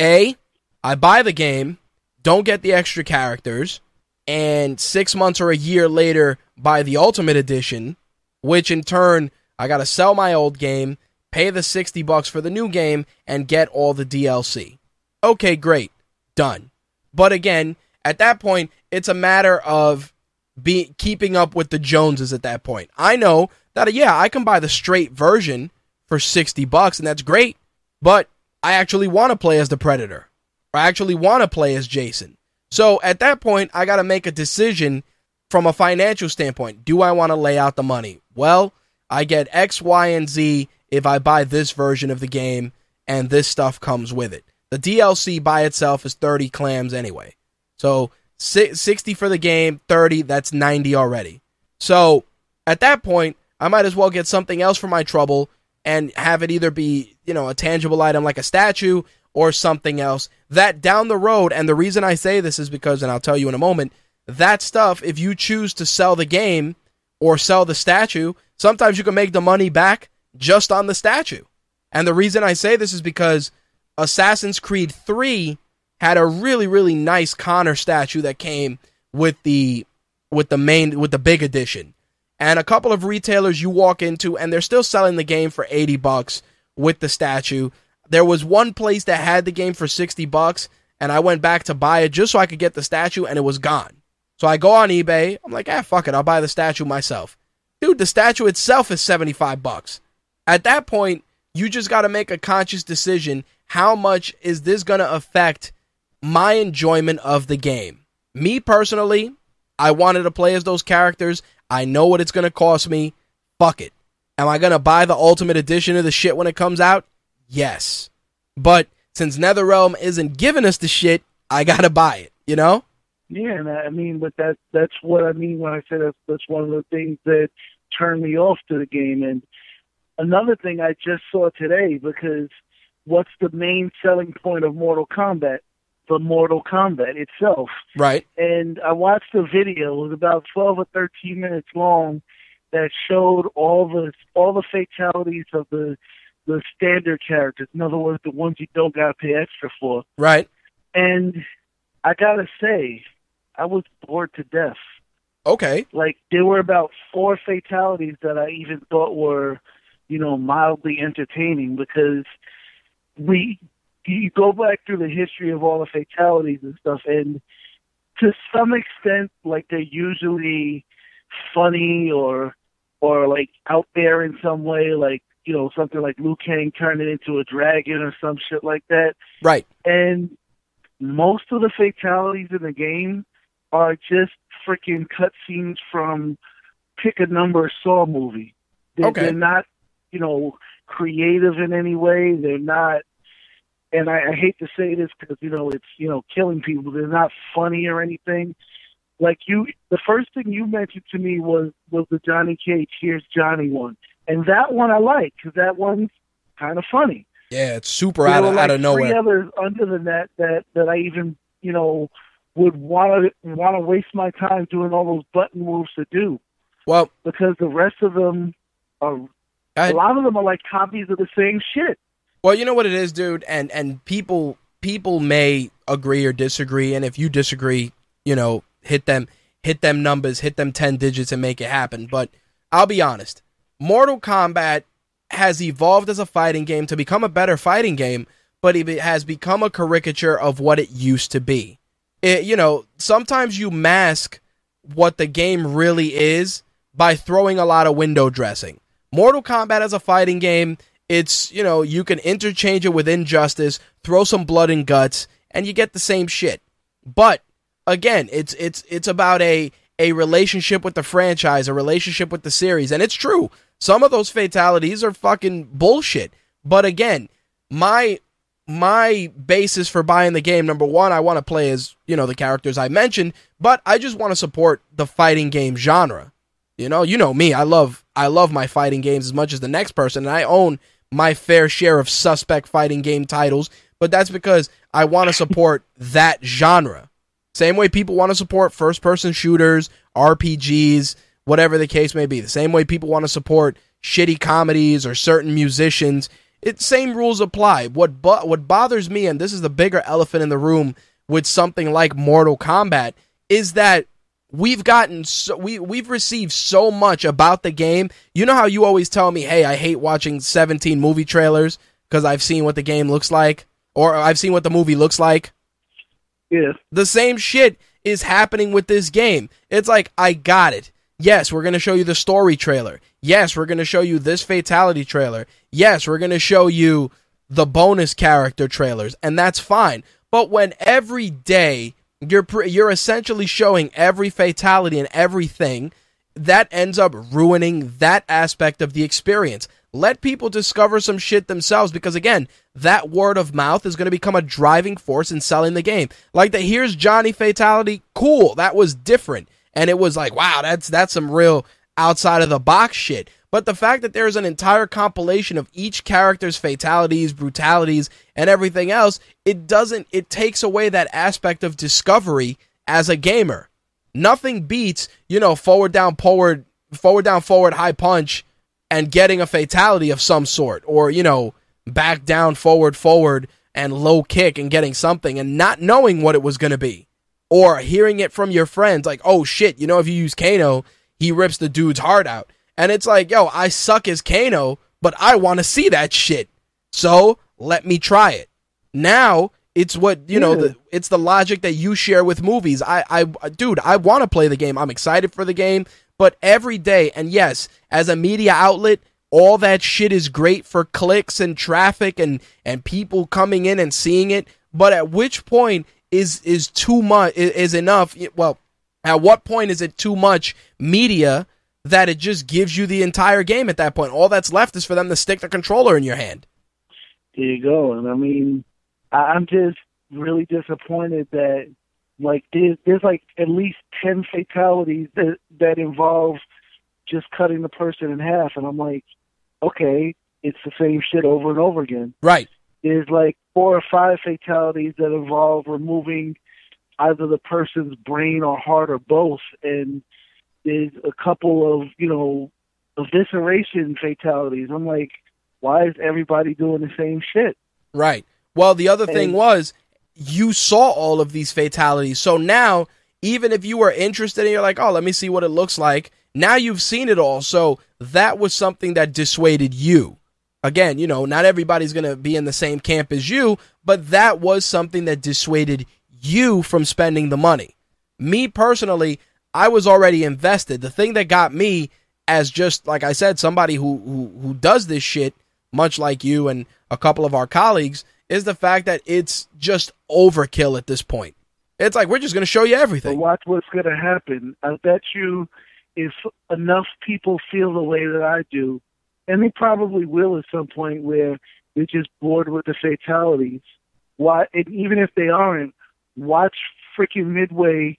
A, I buy the game, don't get the extra characters, and six months or a year later buy the Ultimate Edition, which in turn I gotta sell my old game, pay the 60 bucks for the new game, and get all the DLC. Okay, great. Done. But again, at that point, it's a matter of be keeping up with the Joneses at that point. I know that yeah, I can buy the straight version for 60 bucks and that's great, but I actually want to play as the Predator. Or I actually want to play as Jason. So at that point, I got to make a decision from a financial standpoint. Do I want to lay out the money? Well, I get X, Y, and Z if I buy this version of the game and this stuff comes with it. The DLC by itself is 30 clams anyway. So 60 for the game, 30, that's 90 already. So at that point, I might as well get something else for my trouble and have it either be, you know, a tangible item like a statue or something else that down the road, and the reason I say this is because, and I'll tell you in a moment, that stuff, if you choose to sell the game or sell the statue, sometimes you can make the money back just on the statue. And the reason I say this is because Assassin's Creed 3 had a really really nice Connor statue that came with the with the main with the big edition. And a couple of retailers you walk into and they're still selling the game for 80 bucks with the statue. There was one place that had the game for 60 bucks and I went back to buy it just so I could get the statue and it was gone. So I go on eBay, I'm like, "Ah, fuck it, I'll buy the statue myself." Dude, the statue itself is 75 bucks. At that point, you just got to make a conscious decision how much is this going to affect my enjoyment of the game. Me personally, I wanted to play as those characters. I know what it's going to cost me. Fuck it. Am I going to buy the ultimate edition of the shit when it comes out? Yes. But since NetherRealm isn't giving us the shit, I got to buy it, you know? Yeah, and I I mean, but that that's what I mean when I say that's that's one of the things that turned me off to the game. And another thing I just saw today because what's the main selling point of Mortal Kombat? The Mortal Kombat itself. Right. And I watched a video. It was about twelve or thirteen minutes long that showed all the all the fatalities of the the standard characters. In other words, the ones you don't gotta pay extra for. Right. And I gotta say, I was bored to death. Okay. Like there were about four fatalities that I even thought were, you know, mildly entertaining because we you go back through the history of all the fatalities and stuff and to some extent like they're usually funny or or like out there in some way like you know something like Liu Kang turning into a dragon or some shit like that Right. and most of the fatalities in the game are just freaking cutscenes from pick a number Saw movie. They're, Okay. they're not, you know, creative in any way. They're not, and I, I hate to say this because you know it's you know killing people. They're not funny or anything. Like you, the first thing you mentioned to me was was the Johnny Cage Here's Johnny one, and that one I like because that one's kind of funny. Yeah, it's super There out of, like out of three others under the net that that I even you know would want to want to waste my time doing all those button moves to do Well, because the rest of them are I- a lot of them are like copies of the same shit. Well, you know what it is, dude, and and people people may agree or disagree, and if you disagree, you know, hit them hit them numbers, hit them ten digits, and make it happen. But I'll be honest, Mortal Kombat has evolved as a fighting game to become a better fighting game, but it has become a caricature of what it used to be. It, you know, sometimes you mask what the game really is by throwing a lot of window dressing. Mortal Kombat as a fighting game, it's, you know, you can interchange it with Injustice, throw some blood and guts, and you get the same shit. But again, it's it's it's about a a relationship with the franchise, a relationship with the series, and it's true. Some of those fatalities are fucking bullshit. But again, my my basis for buying the game number one, I want to play as you know the characters I mentioned, but I just want to support the fighting game genre. You know, you know me. I love I love my fighting games as much as the next person, and I own my fair share of suspect fighting game titles. But that's because I want to support that genre. Same way people want to support first person shooters, RPGs, whatever the case may be. The same way people want to support shitty comedies or certain musicians. It same rules apply. What bo- what bothers me, and this is the bigger elephant in the room with something like Mortal Kombat, is that we've gotten so we we've received so much about the game. You know how you always tell me, "Hey, I hate watching 17 movie trailers because I've seen what the game looks like or I've seen what the movie looks like." Yeah, The same shit is happening with this game. It's like, I got it. Yes, we're going to show you the story trailer. Yes, we're going to show you this fatality trailer. Yes, we're going to show you the bonus character trailers, and that's fine. But when every day you're you're essentially showing every fatality and everything, that ends up ruining that aspect of the experience. Let people discover some shit themselves because again, that word of mouth is going to become a driving force in selling the game. Like the here's Johnny fatality, cool, that was different. And it was like, wow, that's that's some real outside of the box shit. But the fact that there's an entire compilation of each character's fatalities, brutalities, and everything else, it doesn't it takes away that aspect of discovery as a gamer. Nothing beats, you know, forward down forward forward down forward high punch and getting a fatality of some sort or, you know, back down forward forward and low kick and getting something and not knowing what it was going to be or hearing it from your friends like, "Oh shit, you know if you use Kano, he rips the dude's heart out." And it's like, "Yo, I suck as Kano, but I want to see that shit." So, let me try it. Now, it's what, you know, Yeah. the, it's the logic that you share with movies. I I dude, I want to play the game. I'm excited for the game, but every day and yes, as a media outlet, all that shit is great for clicks and traffic and and people coming in and seeing it, but at which point is is too much is, is enough well, at what point is it too much media that it just gives you the entire game at that point? All that's left is for them to stick the controller in your hand. there you go. And I mean, I'm just really disappointed that like there's there's like at least ten fatalities that that involve just cutting the person in half, and I'm like, okay, it's the same shit over and over again. Right. There's like four or five fatalities that involve removing either the person's brain or heart or both, and there's a couple of you know evisceration fatalities. I'm like, why is everybody doing the same shit? Right. Well, the other thing was you saw all of these fatalities. So now even if you were interested and you're like, oh, let me see what it looks like. Now you've seen it all. So that was something that dissuaded you. Again, you know, not everybody's going to be in the same camp as you, but that was something that dissuaded you from spending the money. Me personally, I was already invested. The thing that got me as just like I said, somebody who who, who does this shit, much like you and a couple of our colleagues, is the fact that it's just overkill at this point. It's like we're just going to show you everything. But watch what's going to happen. I bet you, if enough people feel the way that I do, and they probably will at some point, where they're just bored with the fatalities. Why? And even if they aren't, watch freaking Midway.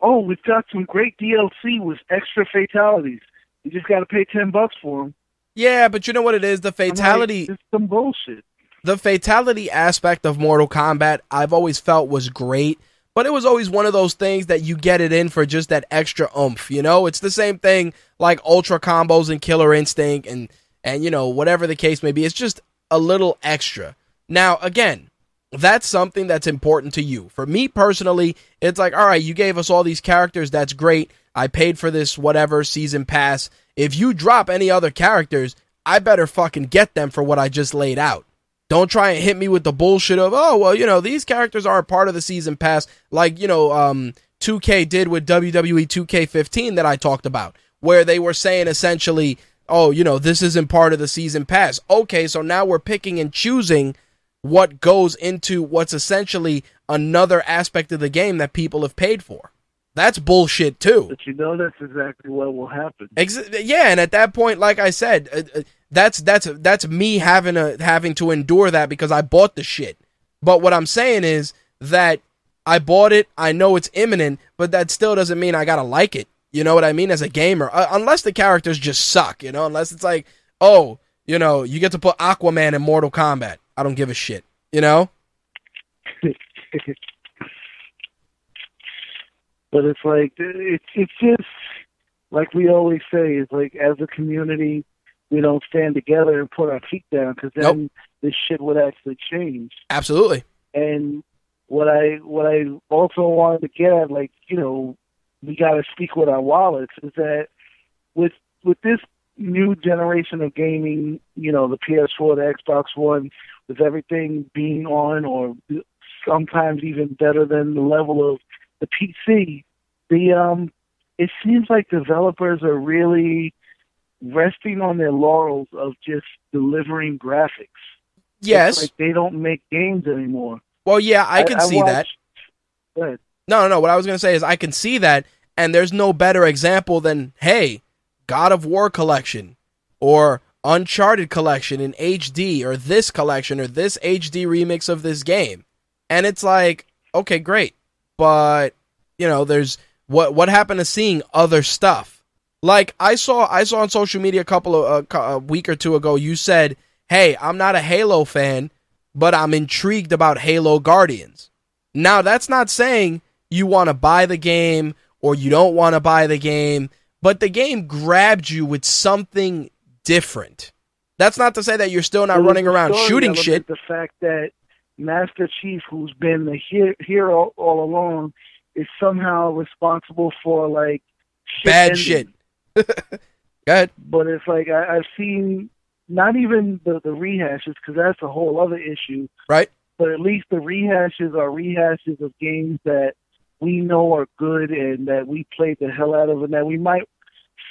Oh, we've got some great DLC with extra fatalities. You just got to pay ten bucks for them. Yeah, but you know what it is? The fatality. Like, it's some bullshit. The fatality aspect of Mortal Kombat, I've always felt was great but it was always one of those things that you get it in for just that extra oomph, you know? It's the same thing like ultra combos and killer instinct and and you know, whatever the case may be. It's just a little extra. Now, again, that's something that's important to you. For me personally, it's like, all right, you gave us all these characters, that's great. I paid for this whatever season pass. If you drop any other characters, I better fucking get them for what I just laid out. Don't try and hit me with the bullshit of, oh, well, you know, these characters aren't part of the season pass, like, you know, um, 2K did with WWE 2K15 that I talked about, where they were saying essentially, oh, you know, this isn't part of the season pass. Okay, so now we're picking and choosing what goes into what's essentially another aspect of the game that people have paid for. That's bullshit too. But you know that's exactly what will happen. Ex- yeah, and at that point, like I said, uh, uh that's that's that's me having a having to endure that because I bought the shit. But what I'm saying is that I bought it. I know it's imminent, but that still doesn't mean I gotta like it. You know what I mean? As a gamer, uh, unless the characters just suck. You know, unless it's like, oh, you know, you get to put Aquaman in Mortal Kombat. I don't give a shit. You know. but it's like it's it's just like we always say. It's like as a community, we don't stand together and put our feet down because then nope. this shit would actually change. Absolutely. And what I what I also wanted to get at, like you know, we got to speak with our wallets. Is that with with this new generation of gaming, you know, the PS4, the Xbox One, with everything being on, or sometimes even better than the level of the PC, the um, it seems like developers are really resting on their laurels of just delivering graphics. Yes, like they don't make games anymore. Well, yeah, I can I, see I watched, that. No, no, no. What I was going to say is I can see that, and there's no better example than hey, God of War collection or Uncharted collection in HD or this collection or this HD remix of this game, and it's like okay, great, but you know, there's what what happened to seeing other stuff like I saw, I saw on social media a couple of uh, a week or two ago. You said, "Hey, I'm not a Halo fan, but I'm intrigued about Halo Guardians." Now, that's not saying you want to buy the game or you don't want to buy the game, but the game grabbed you with something different. That's not to say that you're still not running around shooting shit. The fact that Master Chief, who's been the hero all along, is somehow responsible for like shit bad ending. shit. Go ahead. But it's like I, I've seen not even the the rehashes because that's a whole other issue. Right. But at least the rehashes are rehashes of games that we know are good and that we played the hell out of, and that we might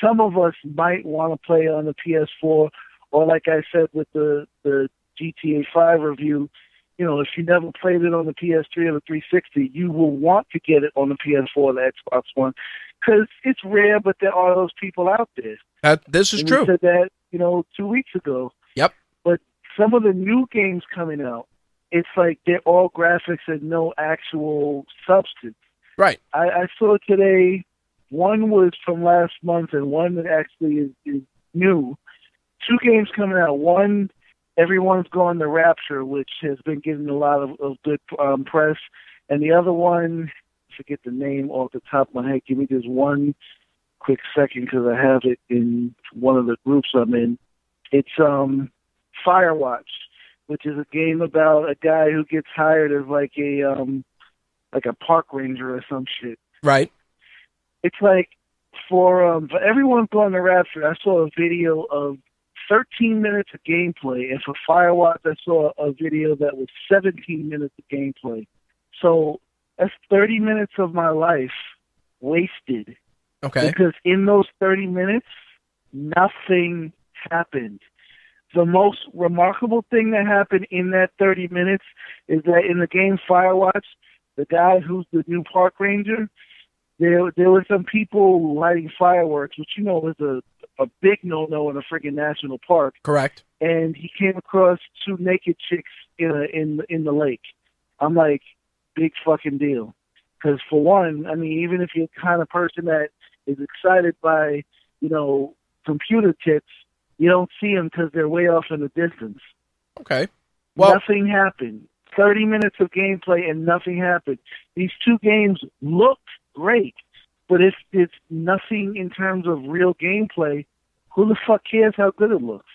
some of us might want to play on the PS4, or like I said with the the GTA 5 review, you know, if you never played it on the PS3 or the 360, you will want to get it on the PS4 or the Xbox One because it's rare, but there are those people out there. Uh, this is and true. said that you know two weeks ago. Yep. But some of the new games coming out, it's like they're all graphics and no actual substance. Right. I, I saw today. One was from last month, and one that actually is, is new. Two games coming out. One, everyone's going to Rapture, which has been getting a lot of, of good um, press, and the other one forget the name off the top of my head. Give me just one quick second because I have it in one of the groups I'm in. It's um Firewatch, which is a game about a guy who gets hired as like a um like a park ranger or some shit. Right. It's like for um for everyone playing the Rapture, I saw a video of 13 minutes of gameplay, and for Firewatch, I saw a video that was 17 minutes of gameplay. So that's 30 minutes of my life wasted Okay. because in those 30 minutes, nothing happened. The most remarkable thing that happened in that 30 minutes is that in the game Firewatch, the guy who's the new park ranger, there there were some people lighting fireworks, which you know is a a big no no in a freaking national park. Correct. And he came across two naked chicks in a, in in the lake. I'm like, big fucking deal. Because for one, I mean, even if you're the kind of person that is excited by, you know, computer tips, you don't see them because they're way off in the distance. Okay. Well, nothing happened. 30 minutes of gameplay and nothing happened. These two games looked great, but if it's nothing in terms of real gameplay, who the fuck cares how good it looks?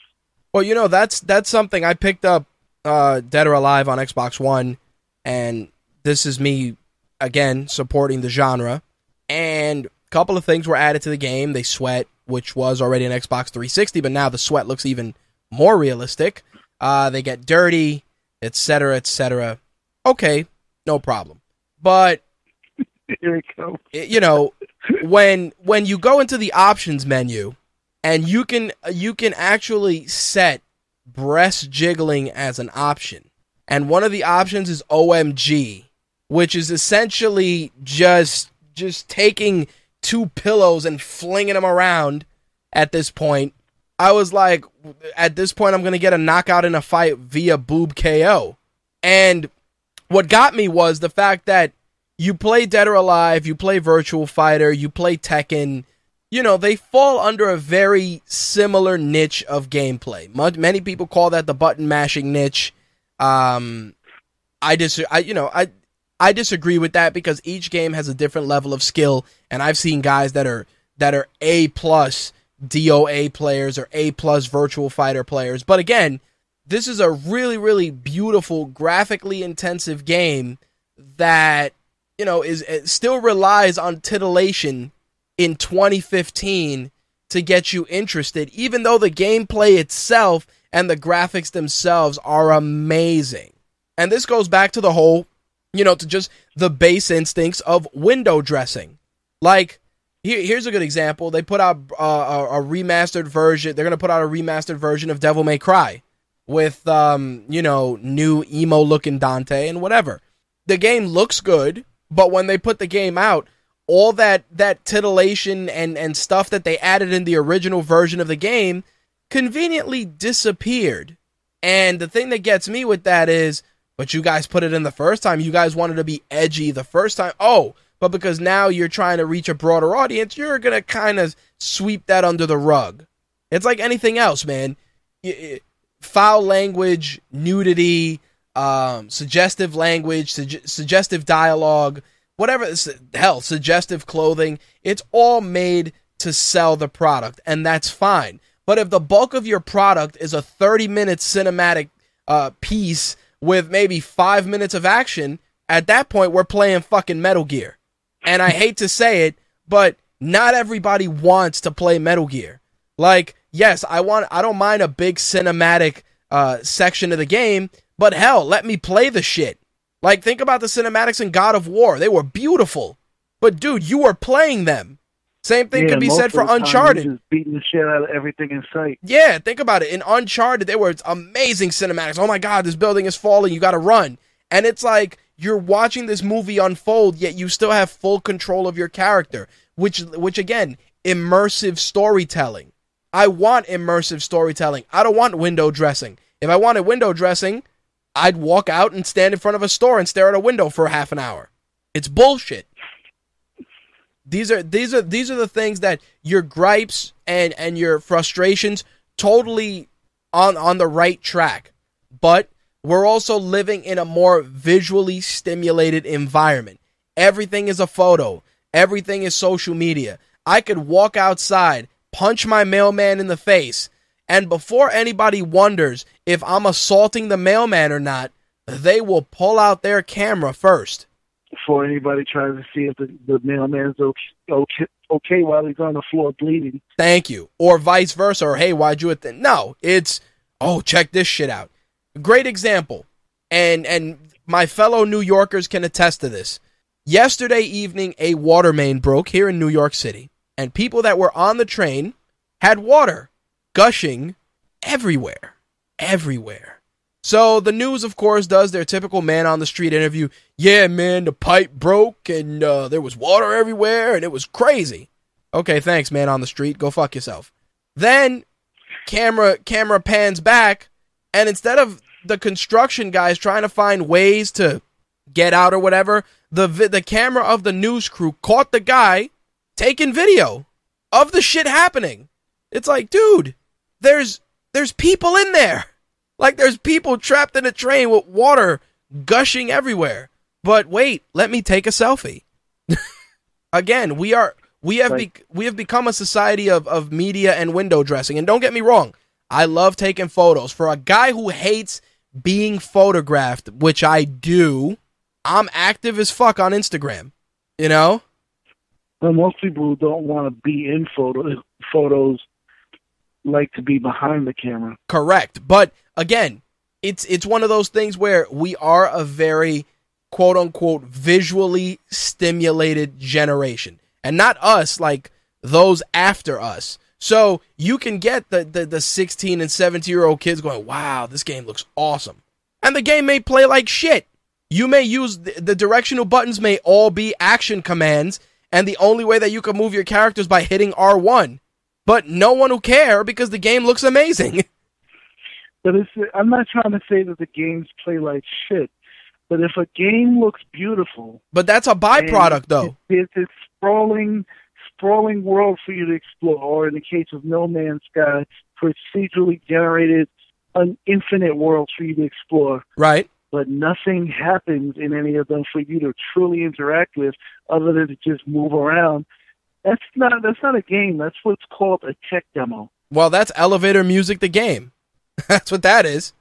well, you know that's that's something I picked up uh, Dead or Alive on Xbox One, and this is me again supporting the genre. And a couple of things were added to the game. They sweat, which was already an Xbox 360, but now the sweat looks even more realistic. Uh, they get dirty, etc., etc. Okay, no problem. But Here it comes. you know when when you go into the options menu and you can you can actually set breast jiggling as an option. And one of the options is OMG which is essentially just just taking two pillows and flinging them around at this point. I was like at this point I'm going to get a knockout in a fight via boob KO and what got me was the fact that you play Dead or Alive, you play Virtual Fighter, you play Tekken, you know, they fall under a very similar niche of gameplay. Many people call that the button mashing niche. Um, I dis- I, you know, I, I disagree with that because each game has a different level of skill, and I've seen guys that are that are A plus DOA players or A plus Virtual Fighter players. But again, this is a really, really beautiful, graphically intensive game that you know is it still relies on titillation in 2015 to get you interested, even though the gameplay itself and the graphics themselves are amazing. And this goes back to the whole, you know, to just the base instincts of window dressing. Like, here, here's a good example. They put out uh, a, a remastered version. They're gonna put out a remastered version of Devil May Cry with, um, you know, new emo looking Dante and whatever. The game looks good, but when they put the game out, all that that titillation and and stuff that they added in the original version of the game conveniently disappeared. And the thing that gets me with that is, but you guys put it in the first time. You guys wanted to be edgy the first time. Oh, but because now you're trying to reach a broader audience, you're going to kind of sweep that under the rug. It's like anything else, man. Foul language, nudity, um, suggestive language, sug- suggestive dialogue, whatever, s- hell, suggestive clothing. It's all made to sell the product, and that's fine. But if the bulk of your product is a 30 minute cinematic uh, piece with maybe five minutes of action, at that point, we're playing fucking Metal Gear. And I hate to say it, but not everybody wants to play Metal Gear. Like, yes, I want, I don't mind a big cinematic uh, section of the game, but hell, let me play the shit. Like, think about the cinematics in God of War. They were beautiful. But, dude, you were playing them. Same thing Yeah, could be said for Uncharted. Just beating the shit out of everything in sight. Yeah, think about it. In Uncharted, there were amazing cinematics. Oh my god, this building is falling. You got to run. And it's like you're watching this movie unfold, yet you still have full control of your character, which which again, immersive storytelling. I want immersive storytelling. I don't want window dressing. If I wanted window dressing, I'd walk out and stand in front of a store and stare at a window for half an hour. It's bullshit. These are these are these are the things that your gripes and and your frustrations totally on on the right track. But we're also living in a more visually stimulated environment. Everything is a photo. Everything is social media. I could walk outside, punch my mailman in the face, and before anybody wonders if I'm assaulting the mailman or not, they will pull out their camera first. before anybody tries to see if the, the mailman's okay, okay, okay while he's on the floor bleeding. Thank you. Or vice versa. Or hey, why'd you? Th-? No, it's oh, check this shit out. Great example, and and my fellow New Yorkers can attest to this. Yesterday evening, a water main broke here in New York City, and people that were on the train had water gushing everywhere, everywhere. So the news, of course, does their typical man on the street interview. Yeah, man, the pipe broke and uh, there was water everywhere and it was crazy. Okay, thanks, man on the street. Go fuck yourself. Then camera camera pans back, and instead of the construction guys trying to find ways to get out or whatever, the the camera of the news crew caught the guy taking video of the shit happening. It's like, dude, there's there's people in there. Like there's people trapped in a train with water gushing everywhere. But wait, let me take a selfie. Again, we are we have be, we have become a society of, of media and window dressing. And don't get me wrong, I love taking photos. For a guy who hates being photographed, which I do, I'm active as fuck on Instagram. You know? Well, most people who don't want to be in photo, photos like to be behind the camera. Correct. But again, it's it's one of those things where we are a very quote unquote visually stimulated generation. And not us like those after us. So you can get the, the, the 16 and 17 year old kids going, wow, this game looks awesome. And the game may play like shit. You may use the, the directional buttons may all be action commands, and the only way that you can move your characters by hitting R1 but no one will care because the game looks amazing. But it's, I'm not trying to say that the games play like shit, but if a game looks beautiful, but that's a byproduct, though. It's a sprawling, sprawling world for you to explore, or in the case of No Man's Sky, procedurally generated, an infinite world for you to explore. Right. But nothing happens in any of them for you to truly interact with, other than to just move around that's not that's not a game. That's what's called a tech demo. Well, that's elevator music the game. that's what that is.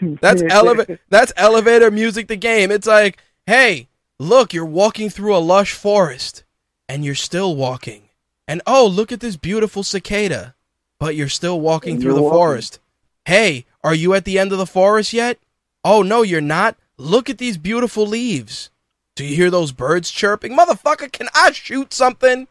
That's elevator that's elevator music the game. It's like, "Hey, look, you're walking through a lush forest and you're still walking. And oh, look at this beautiful cicada, but you're still walking through the walking. forest. Hey, are you at the end of the forest yet? Oh, no, you're not. Look at these beautiful leaves. Do you hear those birds chirping? Motherfucker, can I shoot something?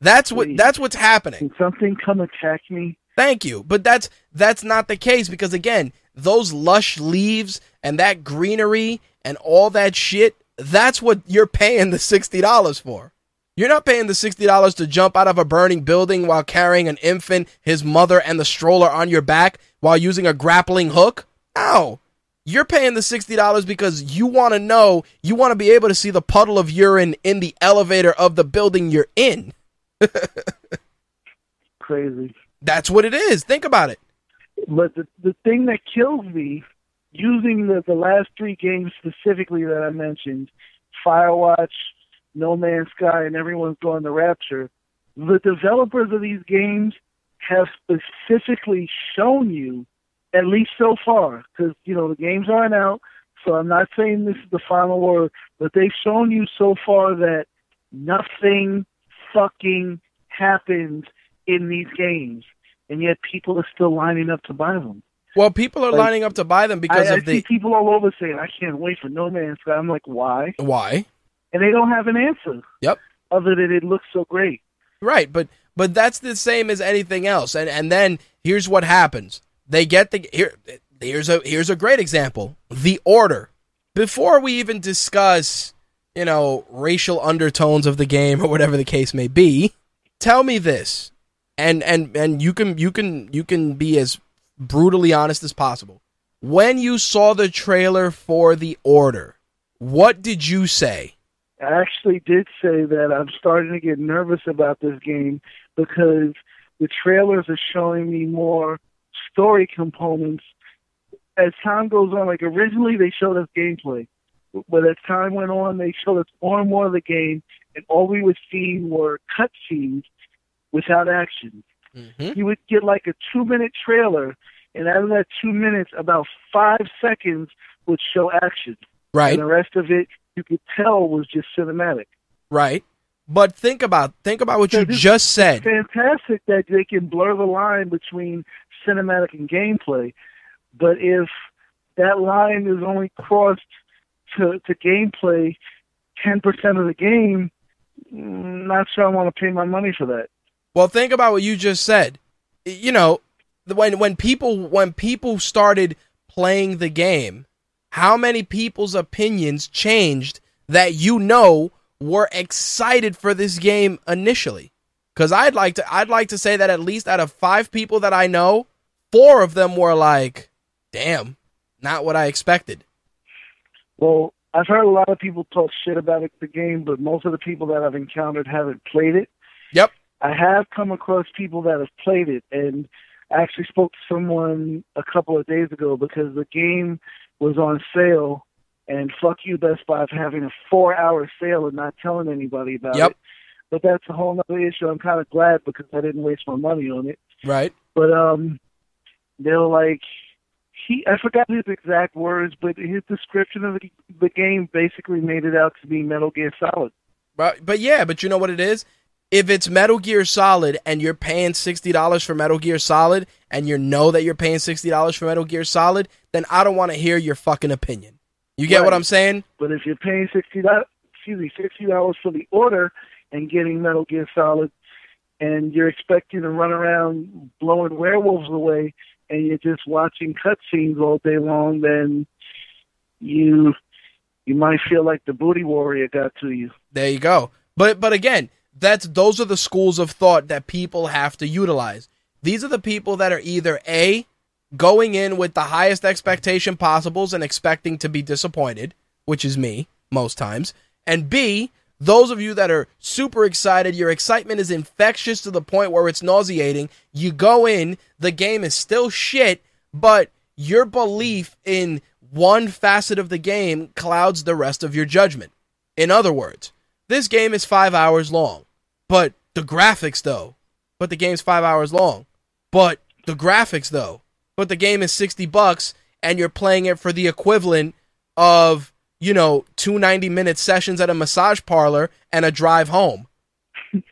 That's what Please. that's what's happening. Can something come attack me? Thank you. But that's that's not the case because again, those lush leaves and that greenery and all that shit, that's what you're paying the $60 for. You're not paying the $60 to jump out of a burning building while carrying an infant, his mother, and the stroller on your back while using a grappling hook. No. You're paying the $60 because you want to know, you want to be able to see the puddle of urine in the elevator of the building you're in. Crazy. That's what it is. Think about it. But the the thing that kills me, using the the last three games specifically that I mentioned, Firewatch, No Man's Sky, and everyone's going to Rapture. The developers of these games have specifically shown you, at least so far, because you know the games aren't out. So I'm not saying this is the final word, but they've shown you so far that nothing fucking happens in these games, and yet people are still lining up to buy them. Well, people are like, lining up to buy them because I, of I the people all over saying, "I can't wait for No Man's Sky." I'm like, why? Why? And they don't have an answer. Yep. Other than it looks so great. Right, but but that's the same as anything else. And and then here's what happens: they get the here. Here's a here's a great example: the order. Before we even discuss you know, racial undertones of the game or whatever the case may be. Tell me this. And and and you can you can you can be as brutally honest as possible. When you saw the trailer for The Order, what did you say? I actually did say that I'm starting to get nervous about this game because the trailers are showing me more story components as time goes on. Like originally, they showed us gameplay. But as time went on, they showed us more and more of the game, and all we would see were cutscenes without action. Mm-hmm. You would get like a two-minute trailer, and out of that two minutes, about five seconds would show action. Right. And the rest of it you could tell was just cinematic. Right. But think about think about what you Because just said. fantastic that they can blur the line between cinematic and gameplay. But if that line is only crossed to, to gameplay 10% of the game, not sure I want to pay my money for that. Well, think about what you just said. You know, when when people when people started playing the game, how many people's opinions changed that you know were excited for this game initially? Cuz I'd like to I'd like to say that at least out of 5 people that I know, 4 of them were like, "Damn, not what I expected." Well, I've heard a lot of people talk shit about it, the game, but most of the people that I've encountered haven't played it. Yep. I have come across people that have played it, and I actually spoke to someone a couple of days ago because the game was on sale, and fuck you, Best Buy, for having a four-hour sale and not telling anybody about Yep. it. But that's a whole other issue. I'm kind of glad because I didn't waste my money on it. Right? But um, they're like, he I forgot his exact words, but his description of the, the game basically made it out to be Metal Gear Solid. But but yeah, but you know what it is? If it's Metal Gear Solid and you're paying sixty dollars for Metal Gear Solid and you know that you're paying sixty dollars for Metal Gear Solid, then I don't want to hear your fucking opinion. You get what I'm saying? But if you're paying sixty dollars, excuse me, sixty dollars for the order and getting Metal Gear Solid, and you're expecting to run around blowing werewolves away, and you're just watching cutscenes all day long, then you you might feel like the booty warrior got to you. There you go. But but again, that's those are the schools of thought that people have to utilize. These are the people that are either A going in with the highest expectation possibles and expecting to be disappointed, which is me most times, and B those of you that are super excited, your excitement is infectious to the point where it's nauseating. You go in, the game is still shit, but your belief in one facet of the game clouds the rest of your judgment. In other words, this game is five hours long, but the graphics though, but the game's five hours long, but the graphics though, but the game is 60 bucks and you're playing it for the equivalent of, you know, two 90 minute sessions at a massage parlor and a drive home.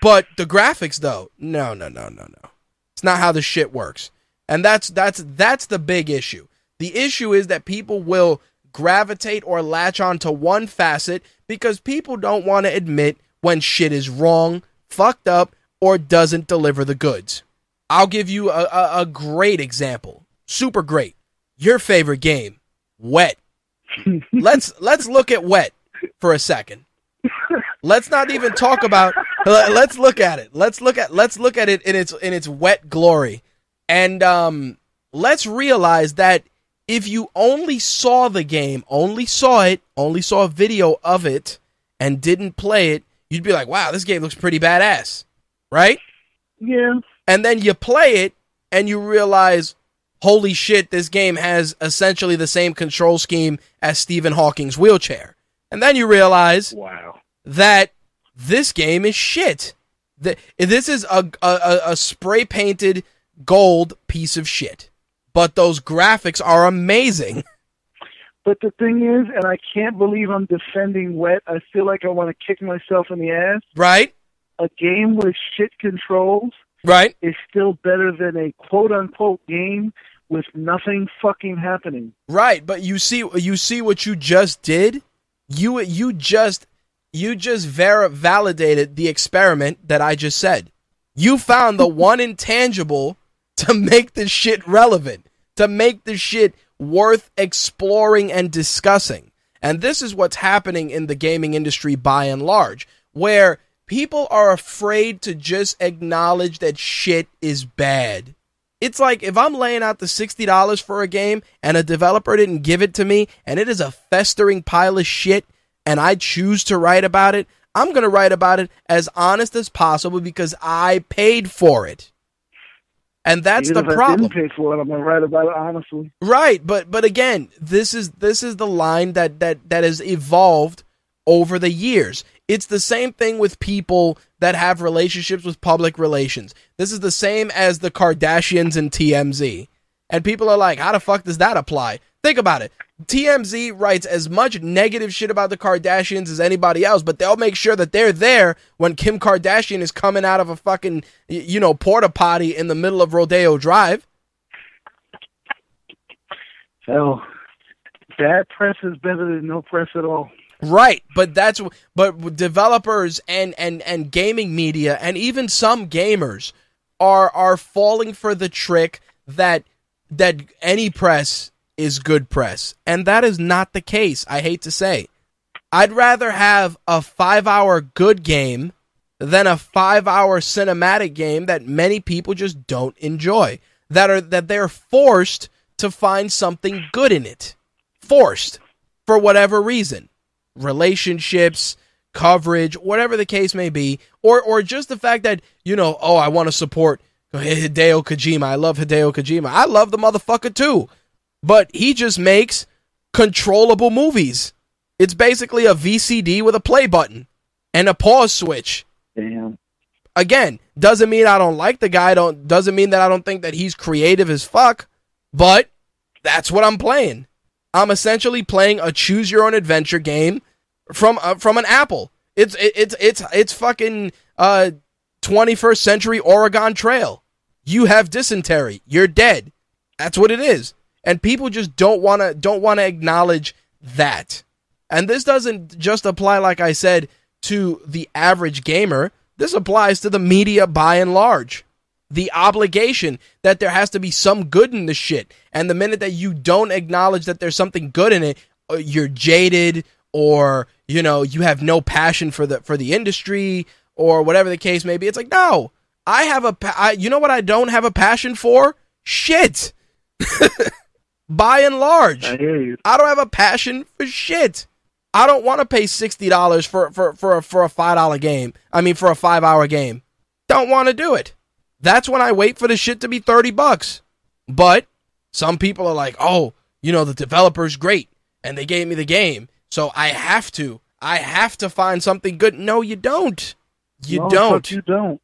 but the graphics though, no, no, no, no, no. It's not how the shit works. And that's that's that's the big issue. The issue is that people will gravitate or latch on to one facet because people don't want to admit when shit is wrong, fucked up, or doesn't deliver the goods. I'll give you a, a, a great example. Super great. Your favorite game, Wet. Let's let's look at Wet for a second. Let's not even talk about let- let's look at it. Let's look at let's look at it in its in its wet glory. And um let's realize that if you only saw the game, only saw it, only saw a video of it and didn't play it, you'd be like, "Wow, this game looks pretty badass." Right? Yeah, and then you play it and you realize holy shit this game has essentially the same control scheme as Stephen Hawking's wheelchair and then you realize wow. that this game is shit Th- this is a, a, a spray painted gold piece of shit but those graphics are amazing But the thing is, and I can't believe I'm defending Wet. I feel like I want to kick myself in the ass. right A game with shit controls right is still better than a quote unquote game with nothing fucking happening. Right, but you see you see what you just did? You you just you just ver- validated the experiment that I just said. You found the one intangible to make the shit relevant, to make the shit worth exploring and discussing. And this is what's happening in the gaming industry by and large, where people are afraid to just acknowledge that shit is bad. It's like if I'm laying out the $60 for a game and a developer didn't give it to me and it is a festering pile of shit and I choose to write about it, I'm going to write about it as honest as possible because I paid for it. And that's Even the problem. I didn't pay for it, I'm gonna write about it honestly. Right, but but again, this is this is the line that that that has evolved over the years. It's the same thing with people that have relationships with public relations. This is the same as the Kardashians and TMZ. And people are like, how the fuck does that apply? Think about it. TMZ writes as much negative shit about the Kardashians as anybody else, but they'll make sure that they're there when Kim Kardashian is coming out of a fucking, you know, porta potty in the middle of Rodeo Drive. So bad press is better than no press at all. Right, but that's but developers and and and gaming media and even some gamers are are falling for the trick that that any press is good press, and that is not the case. I hate to say. I'd rather have a 5-hour good game than a 5-hour cinematic game that many people just don't enjoy. That are that they're forced to find something good in it. Forced for whatever reason relationships, coverage, whatever the case may be, or or just the fact that you know, oh, I want to support Hideo Kojima. I love Hideo Kojima. I love the motherfucker too, but he just makes controllable movies. It's basically a VCD with a play button and a pause switch. Damn. Again, doesn't mean I don't like the guy. Don't doesn't mean that I don't think that he's creative as fuck. But that's what I'm playing. I'm essentially playing a choose your own adventure game from uh, from an Apple. It's it's it's it's fucking uh 21st century Oregon Trail. You have dysentery. You're dead. That's what it is. And people just don't want to don't want to acknowledge that. And this doesn't just apply like I said to the average gamer. This applies to the media by and large the obligation that there has to be some good in the shit. And the minute that you don't acknowledge that there's something good in it, uh, you're jaded or, you know, you have no passion for the for the industry or whatever the case may be. It's like, "No. I have a I, you know what I don't have a passion for? Shit." By and large, I hear you. I don't have a passion for shit. I don't want to pay sixty dollars for for for a, for a five dollar game. I mean, for a five hour game. Don't want to do it. That's when I wait for the shit to be 30 bucks. But some people are like, oh, you know, the developer's great and they gave me the game. So I have to. I have to find something good. No, you don't. You no, don't. You don't.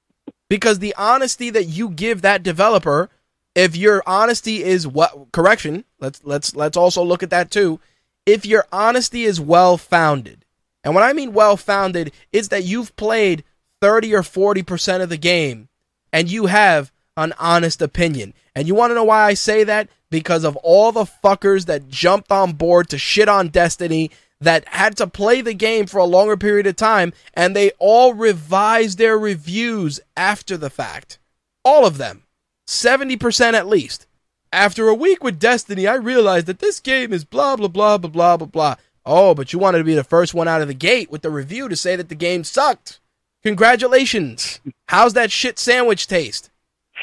Because the honesty that you give that developer, if your honesty is what correction, let's let's let's also look at that too. If your honesty is well founded, and when I mean well founded, it's that you've played 30 or 40% of the game and you have an honest opinion. And you want to know why I say that? Because of all the fuckers that jumped on board to shit on Destiny that had to play the game for a longer period of time and they all revised their reviews after the fact. All of them. 70% at least. After a week with Destiny, I realized that this game is blah, blah, blah, blah, blah, blah, blah. Oh, but you wanted to be the first one out of the gate with the review to say that the game sucked. Congratulations. How's that shit sandwich taste?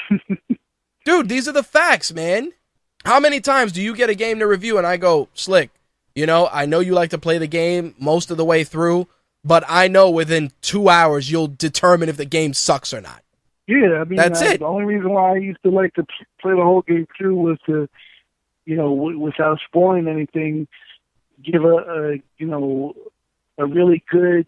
Dude, these are the facts, man. How many times do you get a game to review and I go, Slick, you know, I know you like to play the game most of the way through, but I know within two hours you'll determine if the game sucks or not. Yeah, I mean, That's I, it. The only reason why I used to like to play the whole game through was to, you know, w- without spoiling anything, give a, a you know a really good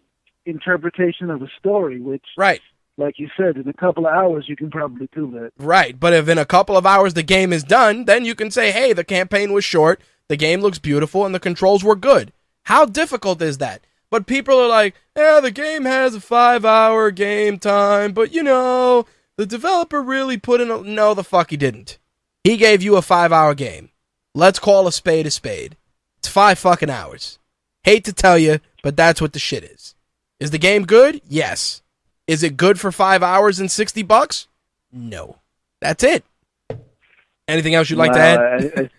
interpretation of a story, which, Right. like you said, in a couple of hours you can probably do that. Right, but if in a couple of hours the game is done, then you can say, hey, the campaign was short, the game looks beautiful, and the controls were good. How difficult is that? But people are like, yeah, the game has a five hour game time, but you know, the developer really put in a. No, the fuck he didn't. He gave you a five hour game. Let's call a spade a spade. It's five fucking hours. Hate to tell you, but that's what the shit is. Is the game good? Yes. Is it good for five hours and 60 bucks? No. That's it. Anything else you'd like to add? I, I,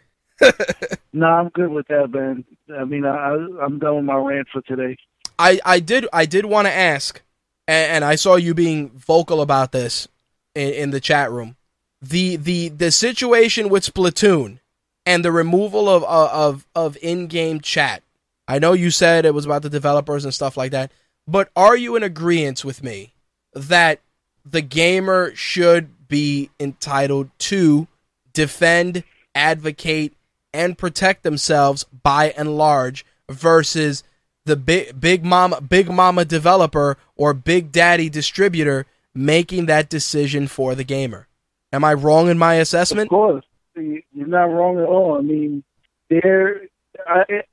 no, I'm good with that, man. I mean, I, I'm done with my rant for today. I, I did I did want to ask, and, and I saw you being vocal about this in, in the chat room. The the the situation with Splatoon and the removal of uh, of of in game chat. I know you said it was about the developers and stuff like that, but are you in agreement with me that the gamer should be entitled to defend, advocate, and protect themselves by and large versus the big big mama big mama developer or big daddy distributor making that decision for the gamer. Am I wrong in my assessment? Of course, you're not wrong at all. I mean, they're I,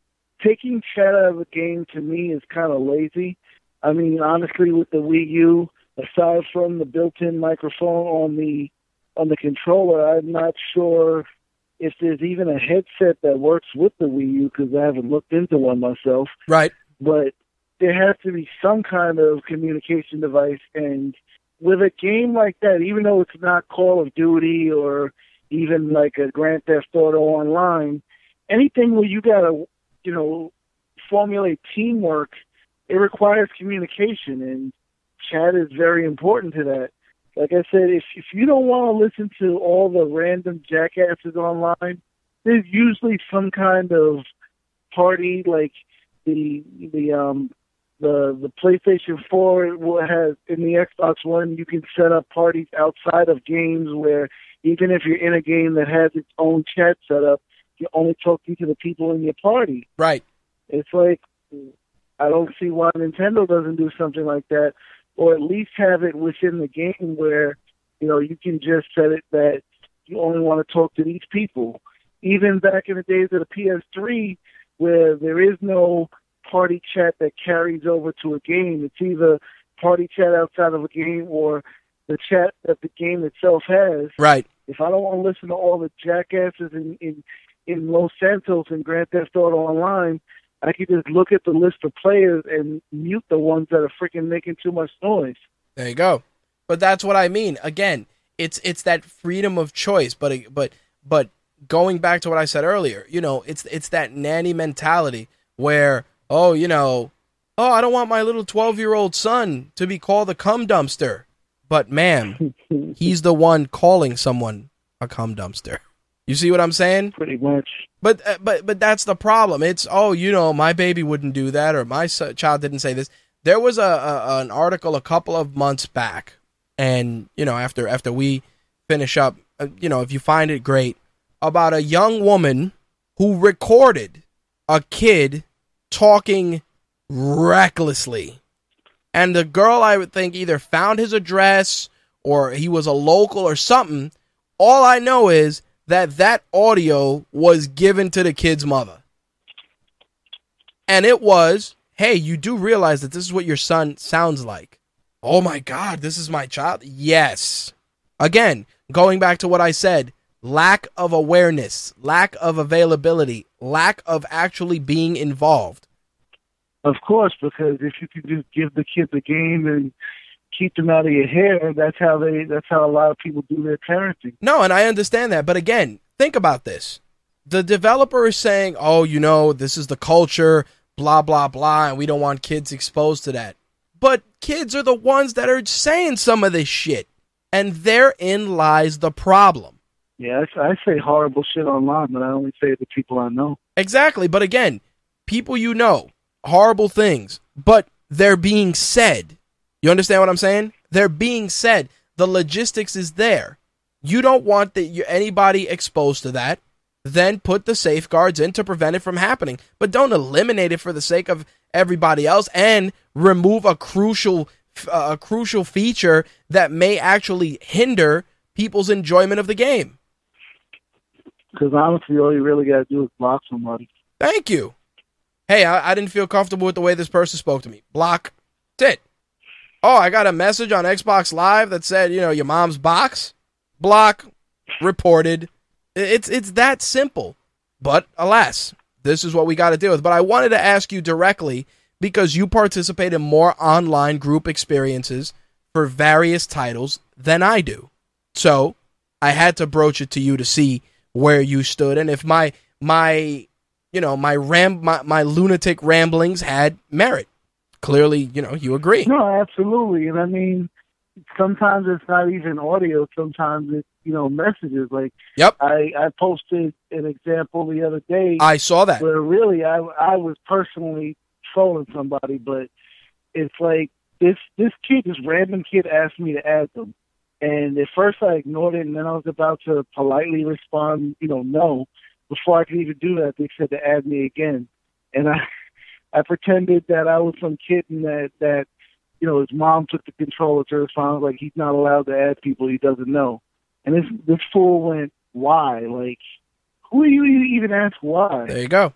taking chat out of a game to me is kind of lazy. I mean, honestly, with the Wii U, aside from the built-in microphone on the on the controller, I'm not sure if there's even a headset that works with the Wii U because I haven't looked into one myself. Right. But there has to be some kind of communication device, and with a game like that, even though it's not Call of Duty or even like a Grand Theft Auto Online, anything where you gotta, you know, formulate teamwork, it requires communication, and chat is very important to that. Like I said, if if you don't want to listen to all the random jackasses online, there's usually some kind of party like the the um the the PlayStation 4 will have in the Xbox One you can set up parties outside of games where even if you're in a game that has its own chat set up, you're only talking to the people in your party. Right. It's like I don't see why Nintendo doesn't do something like that, or at least have it within the game where you know you can just set it that you only want to talk to these people. Even back in the days of the PS3, where there is no party chat that carries over to a game. It's either party chat outside of a game or the chat that the game itself has. Right. If I don't want to listen to all the jackasses in in, in Los Santos and Grand Theft Auto Online, I could just look at the list of players and mute the ones that are freaking making too much noise. There you go. But that's what I mean. Again, it's it's that freedom of choice. But but but going back to what I said earlier, you know, it's it's that nanny mentality where oh, you know, oh, I don't want my little 12 year old son to be called a cum dumpster. But, ma'am, he's the one calling someone a cum dumpster. You see what I'm saying? Pretty much. But uh, but but that's the problem. It's oh, you know, my baby wouldn't do that, or my child didn't say this. There was a, a an article a couple of months back, and you know, after after we finish up, uh, you know, if you find it great, about a young woman who recorded a kid talking recklessly. And the girl, I would think, either found his address or he was a local or something. All I know is that that audio was given to the kid's mother. And it was, hey, you do realize that this is what your son sounds like. Oh my God, this is my child? Yes. Again, going back to what I said, lack of awareness, lack of availability, lack of actually being involved. Of course, because if you could just give the kid the game and keep them out of your hair, that's how they that's how a lot of people do their parenting. No, and I understand that, but again, think about this. The developer is saying, "Oh, you know, this is the culture, blah blah blah, and we don't want kids exposed to that." But kids are the ones that are saying some of this shit, and therein lies the problem. Yeah, I, I say horrible shit online, but I only say it to people I know. Exactly, but again, people you know, horrible things, but they're being said. You understand what I'm saying? They're being said. The logistics is there. You don't want that anybody exposed to that. Then put the safeguards in to prevent it from happening, but don't eliminate it for the sake of everybody else and remove a crucial uh, a crucial feature that may actually hinder people's enjoyment of the game. Because honestly, all you really got to do is block somebody. Thank you. Hey, I, I, didn't feel comfortable with the way this person spoke to me. Block. That's it. Oh, I got a message on Xbox Live that said, you know, your mom's box. Block. Reported. It's it's that simple. But alas, this is what we got to deal with. But I wanted to ask you directly because you participate in more online group experiences for various titles than I do. So I had to broach it to you to see where you stood and if my my you know my ram my, my lunatic ramblings had merit clearly you know you agree. No absolutely. And i mean sometimes it's not even audio sometimes it's you know messages. Like yep. I i posted an example the other day i saw that. where really i i was personally trolling somebody but it's like this this kid this random kid asked me to add them. And at first I ignored it, and then I was about to politely respond, you know, no. Before I could even do that, they said to add me again, and I, I pretended that I was some kid and that that, you know, his mom took the control of to respond like he's not allowed to add people he doesn't know, and this this fool went, why? Like, who do you even ask why? There you go.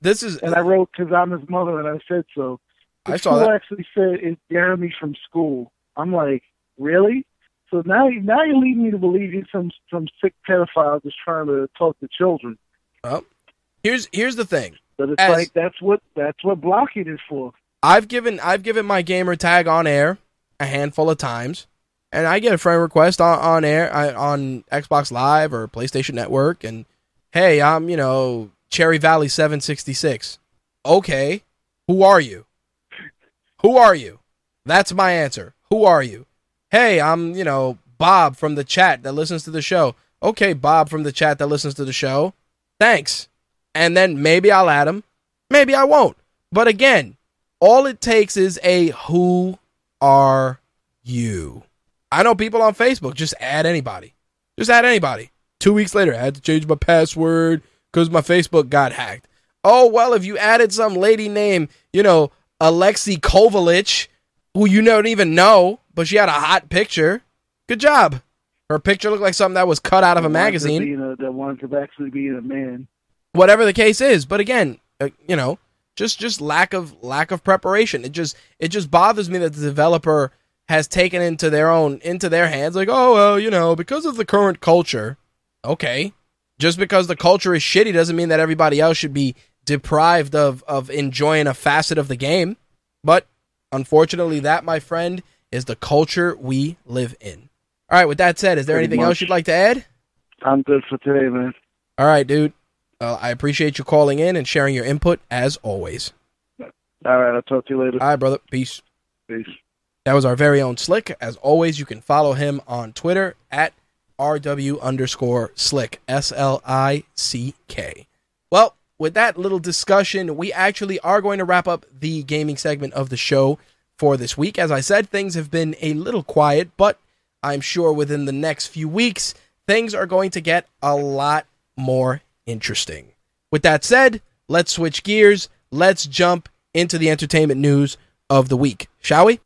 this is and I wrote because I'm his mother, and I said so. The I saw that. actually said it's Jeremy from school. I'm like, really? So now, now you're leading me to believe he's some some sick pedophile just trying to talk to children. Well, here's here's the thing. But it's As- like that's what that's what blocking is for. I've given I've given my gamer tag on air a handful of times, and I get a friend request on, on air I, on Xbox Live or PlayStation Network, and hey, I'm you know Cherry Valley seven sixty six. Okay, who are you? Who are you? That's my answer. Who are you? Hey, I'm you know Bob from the chat that listens to the show. Okay, Bob from the chat that listens to the show. Thanks. And then maybe I'll add him. Maybe I won't. But again, all it takes is a who are you? I know people on Facebook just add anybody. Just add anybody. Two weeks later, I had to change my password because my Facebook got hacked. Oh, well, if you added some lady named, you know, Alexi Kovalich, who you don't even know, but she had a hot picture, good job. Her picture looked like something that was cut out of a That winds up magazine a- that winds up actually being a man. Whatever the case is. But again, uh, you know, just just lack of lack of preparation. It just it just bothers me that the developer has taken into their own into their hands like, "Oh, well, you know, because of the current culture." Okay. Just because the culture is shitty doesn't mean that everybody else should be deprived of of enjoying a facet of the game. But unfortunately, that my friend is the culture we live in. All right, with that said, is there Pretty anything much. else you'd like to add? I'm good for today, man. All right, dude. Uh, I appreciate you calling in and sharing your input as always. All right, I'll talk to you later. All right, brother. Peace. Peace. That was our very own Slick. As always, you can follow him on Twitter at RW underscore Slick. S L I C K. Well, with that little discussion, we actually are going to wrap up the gaming segment of the show for this week. As I said, things have been a little quiet, but I'm sure within the next few weeks, things are going to get a lot more interesting. With that said, let's switch gears. Let's jump into the entertainment news of the week, shall we?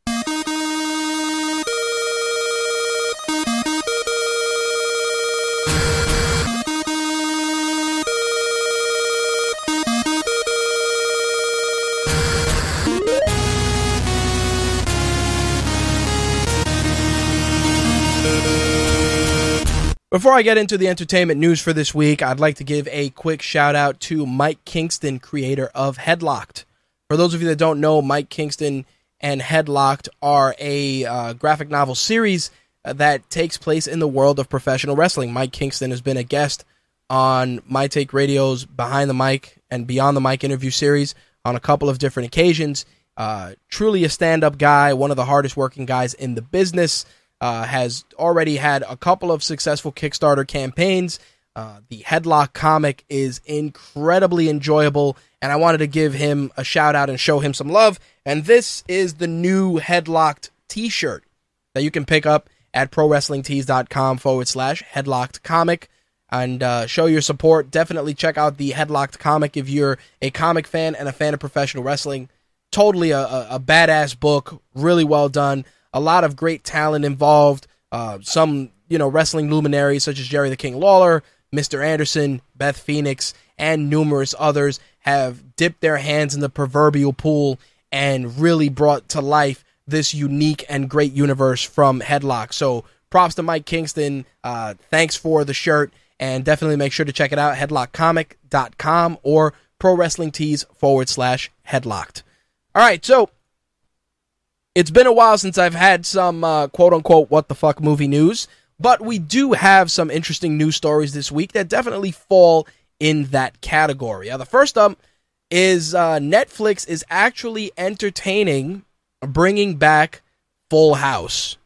Before I get into the entertainment news for this week, I'd like to give a quick shout out to Mike Kingston, creator of Headlocked. For those of you that don't know, Mike Kingston and Headlocked are a uh, graphic novel series uh, that takes place in the world of professional wrestling. Mike Kingston has been a guest on My Take Radio's Behind the Mic and Beyond the Mic interview series on a couple of different occasions. Uh, truly a stand up guy, one of the hardest working guys in the business. Uh, has already had a couple of successful Kickstarter campaigns. Uh, the Headlock comic is incredibly enjoyable, and I wanted to give him a shout out and show him some love. And this is the new Headlocked t shirt that you can pick up at prowrestlingtees.com forward slash headlocked comic and uh, show your support. Definitely check out the Headlocked comic if you're a comic fan and a fan of professional wrestling. Totally a, a, a badass book, really well done. A lot of great talent involved. Uh, some you know wrestling luminaries such as Jerry the King Lawler, Mr. Anderson, Beth Phoenix, and numerous others have dipped their hands in the proverbial pool and really brought to life this unique and great universe from Headlock. So props to Mike Kingston. Uh, thanks for the shirt. And definitely make sure to check it out, headlockcomic.com or pro wrestling tees forward slash headlocked. All right, so it's been a while since I've had some uh, quote unquote what the fuck movie news, but we do have some interesting news stories this week that definitely fall in that category. Uh, the first up is uh, Netflix is actually entertaining bringing back Full House.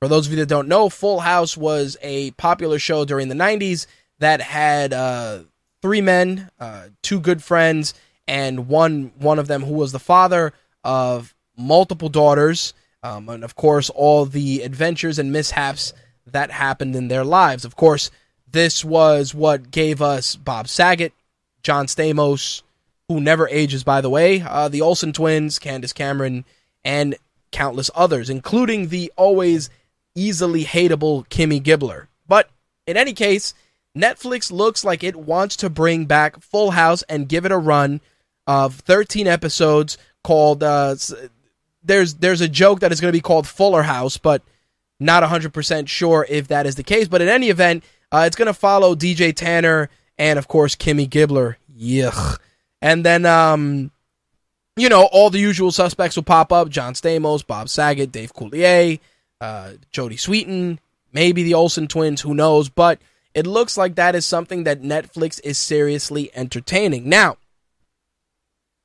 For those of you that don't know, Full House was a popular show during the 90s that had uh, three men, uh, two good friends, and one one of them who was the father of multiple daughters, um, and of course all the adventures and mishaps that happened in their lives. Of course, this was what gave us Bob Saget, John Stamos, who never ages, by the way, uh, the Olsen twins, Candace Cameron, and countless others, including the always easily hateable Kimmy Gibbler. But in any case, Netflix looks like it wants to bring back Full House and give it a run of 13 episodes called uh, there's there's a joke that is going to be called Fuller House, but not 100% sure if that is the case. But in any event, uh, it's going to follow DJ Tanner and of course Kimmy Gibbler. Yuck. And then um you know, all the usual suspects will pop up: John Stamos, Bob Saget, Dave Coulier, uh, Jodie Sweetin, maybe the Olsen twins. Who knows? But it looks like that is something that Netflix is seriously entertaining. Now,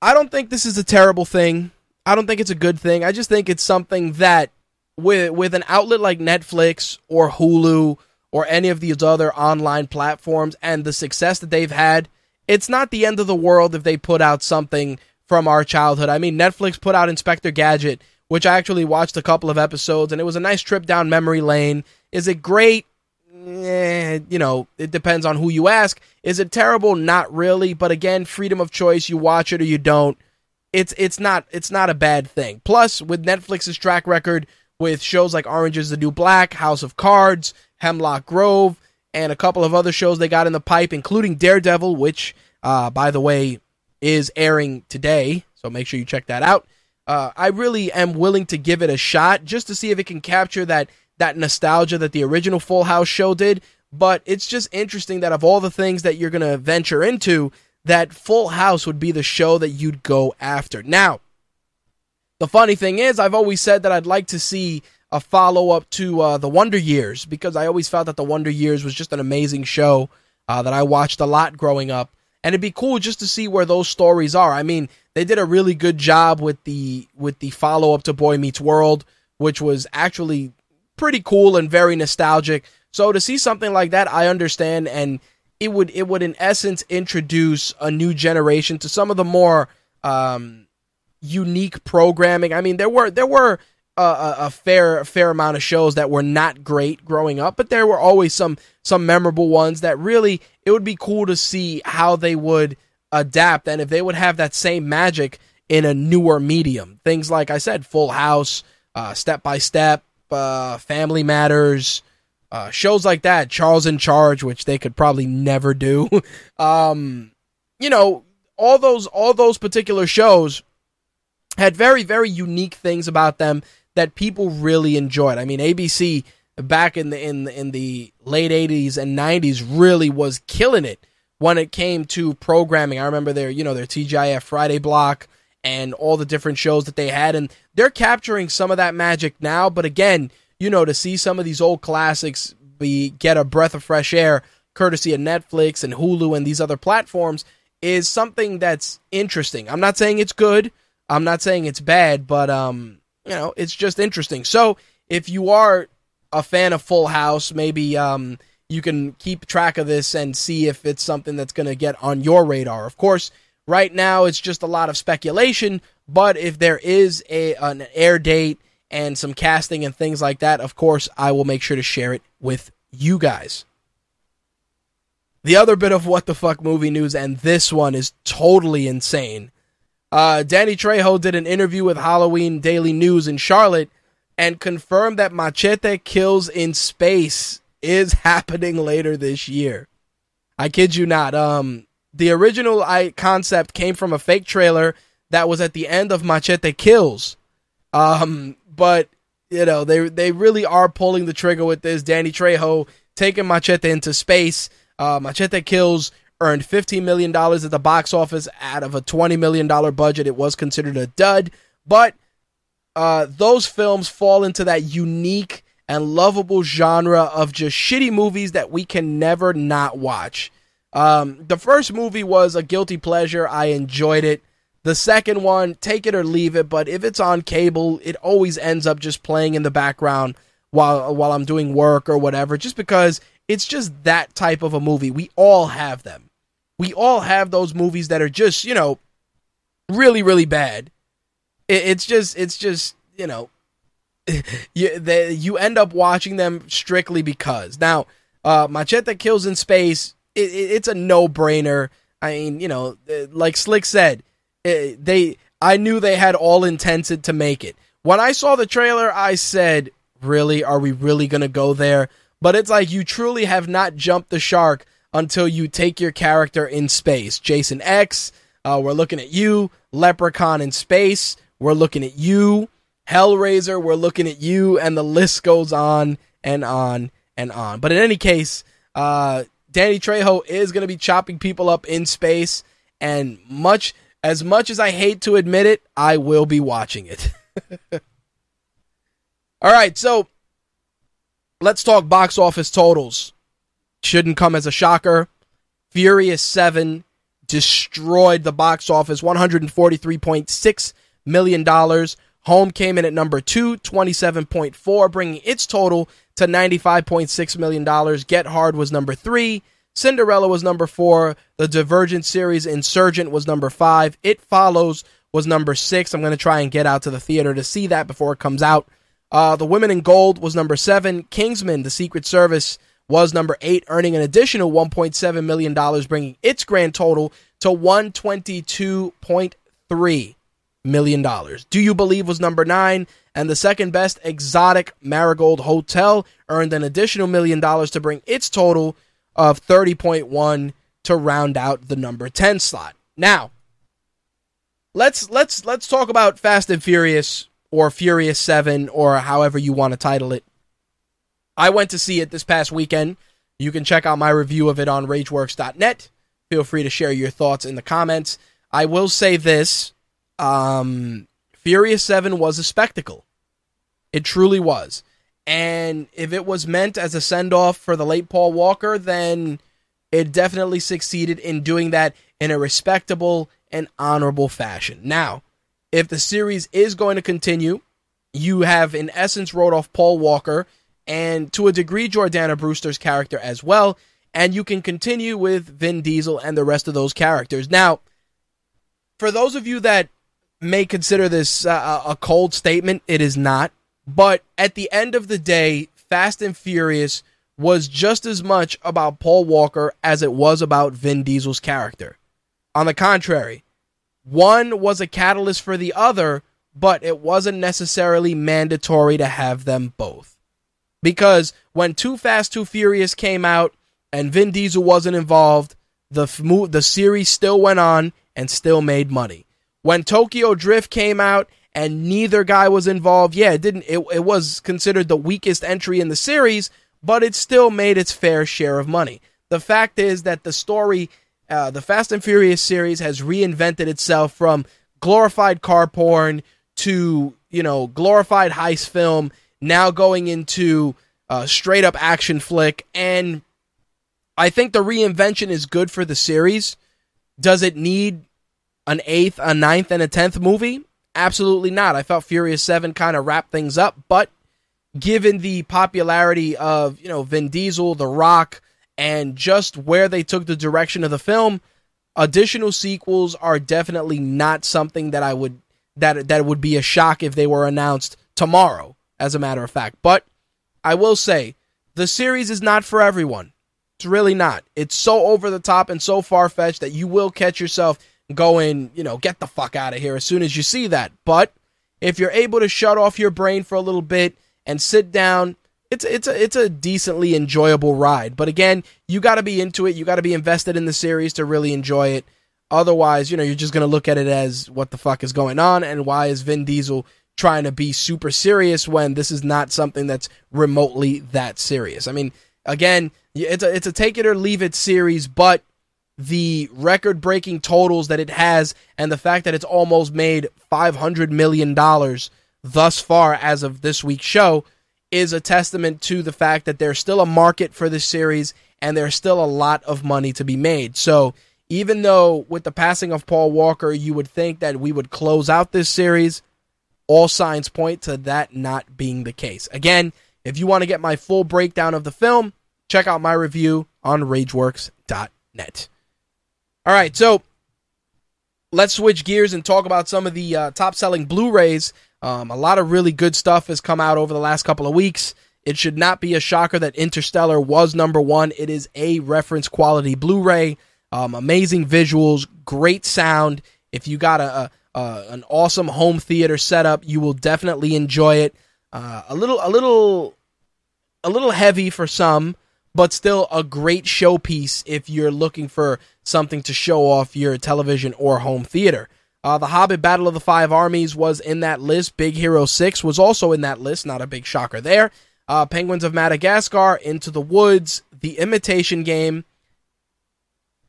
I don't think this is a terrible thing. I don't think it's a good thing. I just think it's something that with with an outlet like Netflix or Hulu or any of these other online platforms and the success that they've had, it's not the end of the world if they put out something from our childhood. I mean, Netflix put out Inspector Gadget, which I actually watched a couple of episodes and it was a nice trip down memory lane. Is it great? Eh, you know, it depends on who you ask. Is it terrible? Not really, but again, freedom of choice, you watch it or you don't. It's it's not it's not a bad thing. Plus, with Netflix's track record with shows like Orange is the New Black, House of Cards, Hemlock Grove, and a couple of other shows they got in the pipe, including Daredevil, which, uh, by the way, is airing today. So make sure you check that out. Uh, I really am willing to give it a shot just to see if it can capture that that nostalgia that the original Full House show did. But it's just interesting that of all the things that you're to venture into, that Full House would be the show that you'd go after. Now, the funny thing is, I've always said that I'd like to see a follow up to uh, the Wonder Years because I always felt that the Wonder Years was just an amazing show uh, that I watched a lot growing up, and it'd be cool just to see where those stories are. I mean, they did a really good job with the with the follow up to Boy Meets World, which was actually pretty cool and very nostalgic. So to see something like that, I understand, and it would it would in essence introduce a new generation to some of the more um, unique programming. I mean, there were there were a, a, fair a fair amount of shows that were not great growing up, but there were always some some memorable ones that really it would be cool to see how they would adapt and if they would have that same magic in a newer medium. Things like I said, Full House, uh, Step by Step, uh, Family Matters, uh, shows like that, Charles in Charge, which they could probably never do. um, you know, all those all those particular shows had very very unique things about them that people really enjoyed. I mean, ABC back in the in the, in the late 80s and 90s really was killing it when it came to programming. I remember their, you know, their TGIF Friday block and all the different shows that they had and they're capturing some of that magic now, but again, you know, to see some of these old classics be get a breath of fresh air courtesy of Netflix and Hulu and these other platforms is something that's interesting. I'm not saying it's good. I'm not saying it's bad, but um, you know, it's just interesting. So if you are a fan of Full House, maybe um, you can keep track of this and see if it's something that's going to get on your radar. Of course, right now it's just a lot of speculation, but if there is a an air date and some casting and things like that, of course, I will make sure to share it with you guys. The other bit of what the fuck movie news, and this one is totally insane. Uh, Danny Trejo did an interview with Halloween Daily News in Charlotte and confirmed that Machete Kills in Space is happening later this year. I kid you not. Um, the original I concept came from a fake trailer that was at the end of Machete Kills. Um, but you know they they really are pulling the trigger with this. Danny Trejo taking Machete into space. Uh, Machete Kills earned $15 million at the box office out of a $20 million budget. It was considered a dud, but uh, those films fall into that unique and lovable genre of just shitty movies that we can never not watch. Um, the first movie was a guilty pleasure. I enjoyed it. The second one, take it or leave it, but if it's on cable, it always ends up just playing in the background while while I'm doing work or whatever, just because it's just that type of a movie. We all have them we all have those movies that are just you know really really bad. It, it's just it's just you know you you end up watching them strictly because now uh, Machete Kills in Space. It, it, it's a no brainer. I mean, you know, uh, like Slick said, they I knew they had all intended to make it. When I saw the trailer, I said, "Really? Are we really gonna go there?" But it's like you truly have not jumped the shark until you take your character in space. Jason X, uh, we're looking at you. Leprechaun in space, we're looking at you. Hellraiser, we're looking at you, and the list goes on and on and on. But in any case, uh, Danny Trejo is going to be chopping people up in space, and much as much as I hate to admit it, I will be watching it. All right, so let's talk box office totals. Shouldn't come as a shocker. Furious 7 destroyed the box office, $143.6 million. Home came in at number two, 27.4, bringing its total to $95.6 million. Get Hard was number three. Cinderella was number four. The Divergent series Insurgent was number five. It Follows was number six. I'm going to try and get out to the theater to see that before it comes out. Uh, the Women in Gold was number seven. Kingsman, The Secret Service, was number eight, earning an additional $1.7 million, bringing its grand total to $122.3 million. Do You Believe was number nine, and the second best, Exotic Marigold Hotel, earned an additional million dollars to bring its total of 30.1 to round out the number 10 slot. Now, let's let's let's talk about Fast and Furious or Furious 7 or however you want to title it. I went to see it this past weekend. You can check out my review of it on rageworks.net. Feel free to share your thoughts in the comments. I will say this um, Furious 7 was a spectacle. It truly was. And if it was meant as a send off for the late Paul Walker, then it definitely succeeded in doing that in a respectable and honorable fashion. Now, if the series is going to continue, you have in essence wrote off Paul Walker and to a degree Jordana Brewster's character as well, and you can continue with Vin Diesel and the rest of those characters. Now, for those of you that may consider this uh, a cold statement, it is not. But at the end of the day, Fast and Furious was just as much about Paul Walker as it was about Vin Diesel's character. On the contrary, one was a catalyst for the other, but it wasn't necessarily mandatory to have them both. Because when Too Fast, Too Furious came out and Vin Diesel wasn't involved, the, the series still went on and still made money. When Tokyo Drift came out and neither guy was involved, yeah, it didn't it, it was considered the weakest entry in the series, but it still made its fair share of money. The fact is that the story uh, the Fast and Furious series has reinvented itself from glorified car porn to you know glorified heist film, now going into uh, straight up action flick, and I think the reinvention is good for the series. Does it need an eighth, a ninth, and a tenth movie? Absolutely not. I felt Furious Seven kind of wrapped things up, but given the popularity of you know Vin Diesel, The Rock and just where they took the direction of the film, additional sequels are definitely not something that I would that that would be a shock if they were announced tomorrow as a matter of fact. But I will say the series is not for everyone. It's really not. It's so over the top and so far fetched that you will catch yourself going, you know, get the fuck out of here as soon as you see that. But if you're able to shut off your brain for a little bit and sit down it's it's a it's a decently enjoyable ride. But again, you got to be into it. You got to be invested in the series to really enjoy it. Otherwise, you know, you're just gonna look at it as what the fuck is going on, and why is Vin Diesel trying to be super serious when this is not something that's remotely that serious? I mean, again, it's a it's a take it or leave it series, but the record breaking totals that it has and the fact that it's almost made 500 million dollars thus far as of this week's show is a testament to the fact that there's still a market for this series and there's still a lot of money to be made. So, even though with the passing of Paul Walker, you would think that we would close out this series, all signs point to that not being the case. Again, if you want to get my full breakdown of the film, check out my review on rageworks.net. All right, so let's switch gears and talk about some of the uh, top selling Blu rays um, a lot of really good stuff has come out over the last couple of weeks. It should not be a shocker that Interstellar was number one. It is a reference quality Blu ray. Um, amazing visuals, great sound. If you got a, a, a, an awesome home theater setup, you will definitely enjoy it. Uh, a little, a little, a little heavy for some, but still a great showpiece if you're looking for something to show off your television or home theater. Uh, the Hobbit Battle of the Five Armies was in that list. Big Hero 6 was also in that list. Not a big shocker there. Uh, Penguins of Madagascar, Into the Woods, The Imitation Game,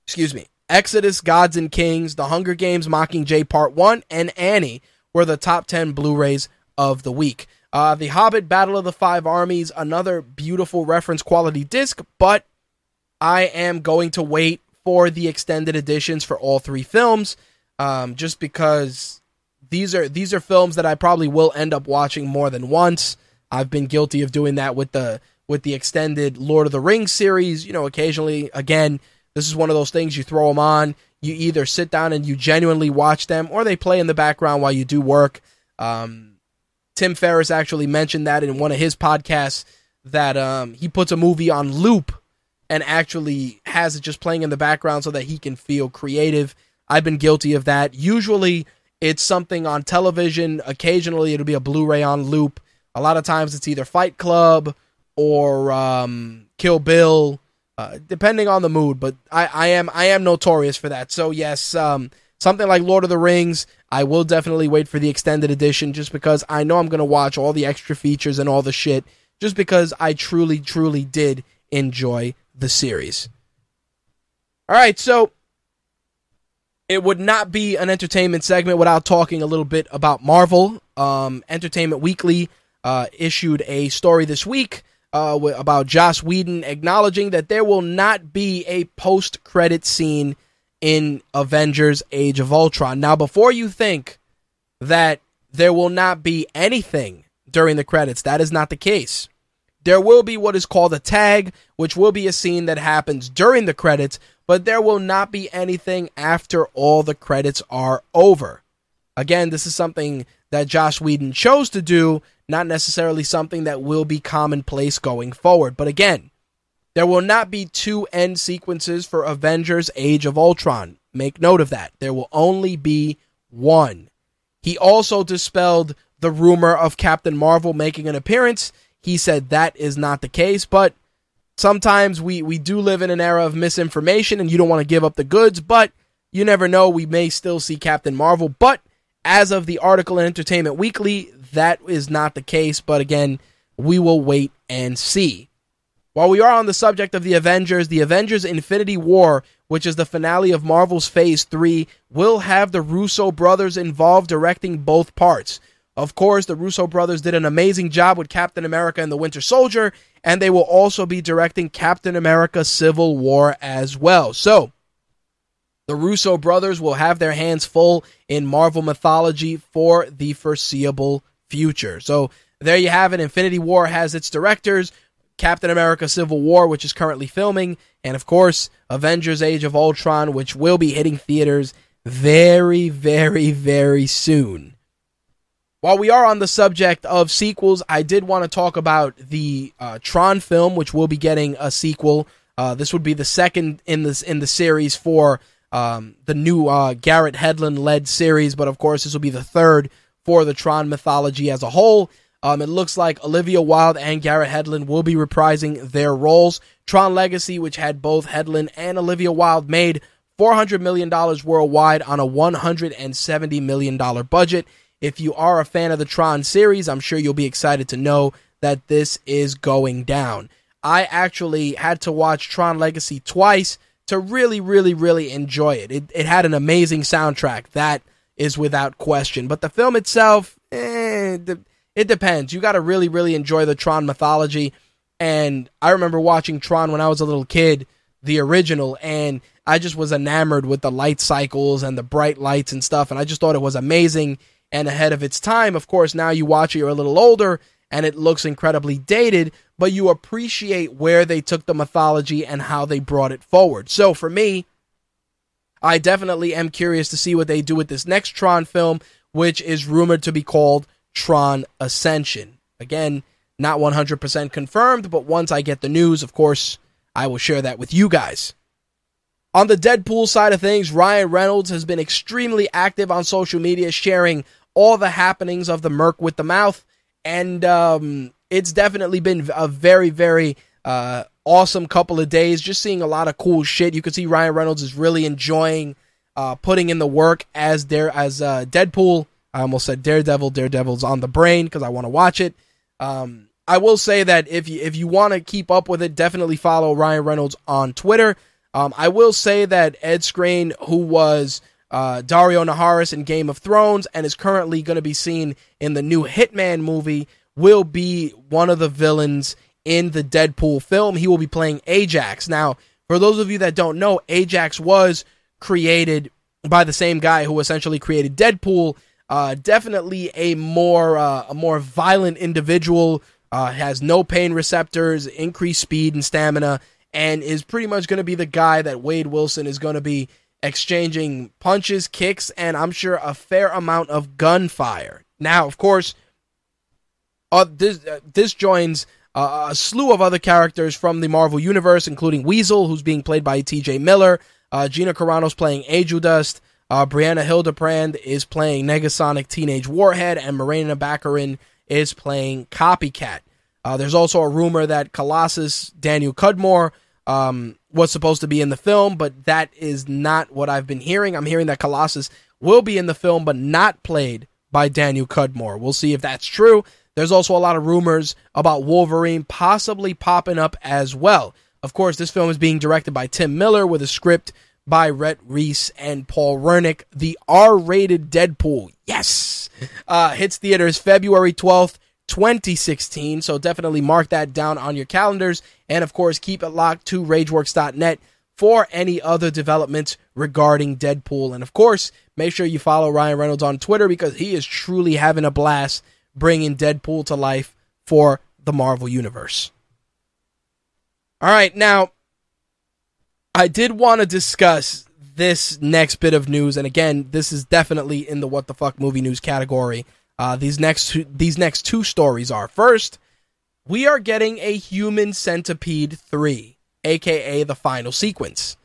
excuse me, Exodus, Gods and Kings, The Hunger Games, Mockingjay Part 1, and Annie were the top 10 Blu rays of the week. Uh, the Hobbit Battle of the Five Armies, another beautiful reference quality disc, but I am going to wait for the extended editions for all three films, um, just because these are these are films that I probably will end up watching more than once. I've been guilty of doing that with the with the extended Lord of the Rings series. You know, occasionally, again, this is one of those things you throw them on. You either sit down and you genuinely watch them, or they play in the background while you do work. Um, Tim Ferriss actually mentioned that in one of his podcasts that um, he puts a movie on loop and actually has it just playing in the background so that he can feel creative. I've been guilty of that. Usually it's something on television. Occasionally it'll be a Blu-ray on loop. A lot of times it's either Fight Club or um, Kill Bill, uh, depending on the mood. But I, I am I am notorious for that. So yes, um, something like Lord of the Rings, I will definitely wait for the extended edition just because I know I'm to watch all the extra features and all the shit just because I truly, truly did enjoy the series. All right, so it would not be an entertainment segment without talking a little bit about Marvel. Um, Entertainment Weekly uh, issued a story this week uh, about Joss Whedon acknowledging that there will not be a post credit scene in Avengers Age of Ultron. Now, before you think that there will not be anything during the credits, that is not the case. There will be what is called a tag, which will be a scene that happens during the credits, but there will not be anything after all the credits are over. Again, this is something that Joss Whedon chose to do, not necessarily something that will be commonplace going forward. But again, there will not be two end sequences for Avengers Age of Ultron. Make note of that. There will only be one. He also dispelled the rumor of Captain Marvel making an appearance. He said that is not the case, but sometimes we, we do live in an era of misinformation and you don't want to give up the goods, but you never know. We may still see Captain Marvel, but as of the article in Entertainment Weekly, that is not the case. But again, we will wait and see. While we are on the subject of the Avengers, the Avengers Infinity War, which is the finale of Marvel's Phase 3, will have the Russo brothers involved directing both parts. Of course, the Russo brothers did an amazing job with Captain America and the Winter Soldier, and they will also be directing Captain America Civil War as well. So, the Russo brothers will have their hands full in Marvel mythology for the foreseeable future. So, there you have it. Infinity War has its directors. Captain America Civil War, which is currently filming, and of course, Avengers Age of Ultron, which will be hitting theaters very, very, very soon. While we are on the subject of sequels, I did want to talk about the uh, Tron film, which will be getting a sequel. Uh, this would be the second in this in the series for um, the new uh, Garrett Hedlund led series, but of course, this will be the third for the Tron mythology as a whole. Um, it looks like Olivia Wilde and Garrett Hedlund will be reprising their roles. Tron Legacy, which had both Hedlund and Olivia Wilde, made $400 million worldwide on a $170 million budget. If you are a fan of the Tron series, I'm sure you'll be excited to know that this is going down. I actually had to watch Tron Legacy twice to really, really, really enjoy it. It, it had an amazing soundtrack. That is without question. But the film itself, eh, it depends. You got to really, really enjoy the Tron mythology. And I remember watching Tron when I was a little kid, the original, and I just was enamored with the light cycles and the bright lights and stuff. And I just thought it was amazing and ahead of its time. Of course, now you watch it, you're a little older and it looks incredibly dated, but you appreciate where they took the mythology and how they brought it forward. So for me, I definitely am curious to see what they do with this next Tron film, which is rumored to be called Tron Ascension. Again, not 100% confirmed, but once I get the news, of course, I will share that with you guys. On the Deadpool side of things, Ryan Reynolds has been extremely active on social media, sharing all the happenings of the Merc with the Mouth, and um, it's definitely been a very, very uh, awesome couple of days. Just seeing a lot of cool shit. You can see Ryan Reynolds is really enjoying uh, putting in the work as there as uh, Deadpool. I almost said Daredevil. Daredevil's on the brain because I want to watch it. Um, I will say that if you if you want to keep up with it, definitely follow Ryan Reynolds on Twitter. Um, I will say that Ed Skrein, who was uh, Daario Naharis in Game of Thrones and is currently going to be seen in the new Hitman movie, will be one of the villains in the Deadpool film. He will be playing Ajax. Now, for those of you that don't know, Ajax was created by the same guy who essentially created Deadpool. Uh, definitely a more uh, a more violent individual. Uh, has no pain receptors, increased speed and stamina, and is pretty much going to be the guy that Wade Wilson is going to be exchanging punches, kicks, and I'm sure a fair amount of gunfire. Now, of course, uh, this uh, this joins uh, a slew of other characters from the Marvel universe, including Weasel, who's being played by T.J. Miller. Uh, Gina Carano's playing Angel Dust. Uh, Brianna Hildebrand is playing Negasonic Teenage Warhead, and Morena Baccarin is playing Copycat. Uh, there's also a rumor that Colossus Daniel Cudmore um, was supposed to be in the film, but that is not what I've been hearing. I'm hearing that Colossus will be in the film, but not played by Daniel Cudmore. We'll see if that's true. There's also a lot of rumors about Wolverine possibly popping up as well. Of course, this film is being directed by Tim Miller with a script by Rhett Reese and Paul Wernick. The R-rated Deadpool, yes, uh, hits theaters February 12th, 2016. So definitely mark that down on your calendars. And of course, keep it locked to RageWorks.net for any other developments regarding Deadpool. And of course, make sure you follow Ryan Reynolds on Twitter because he is truly having a blast bringing Deadpool to life for the Marvel Universe. All right, now I did want to discuss this next bit of news, and again, this is definitely in the what the fuck movie news category. Uh, these next two, these next two stories are first, we are getting a Human Centipede three, aka the final sequence.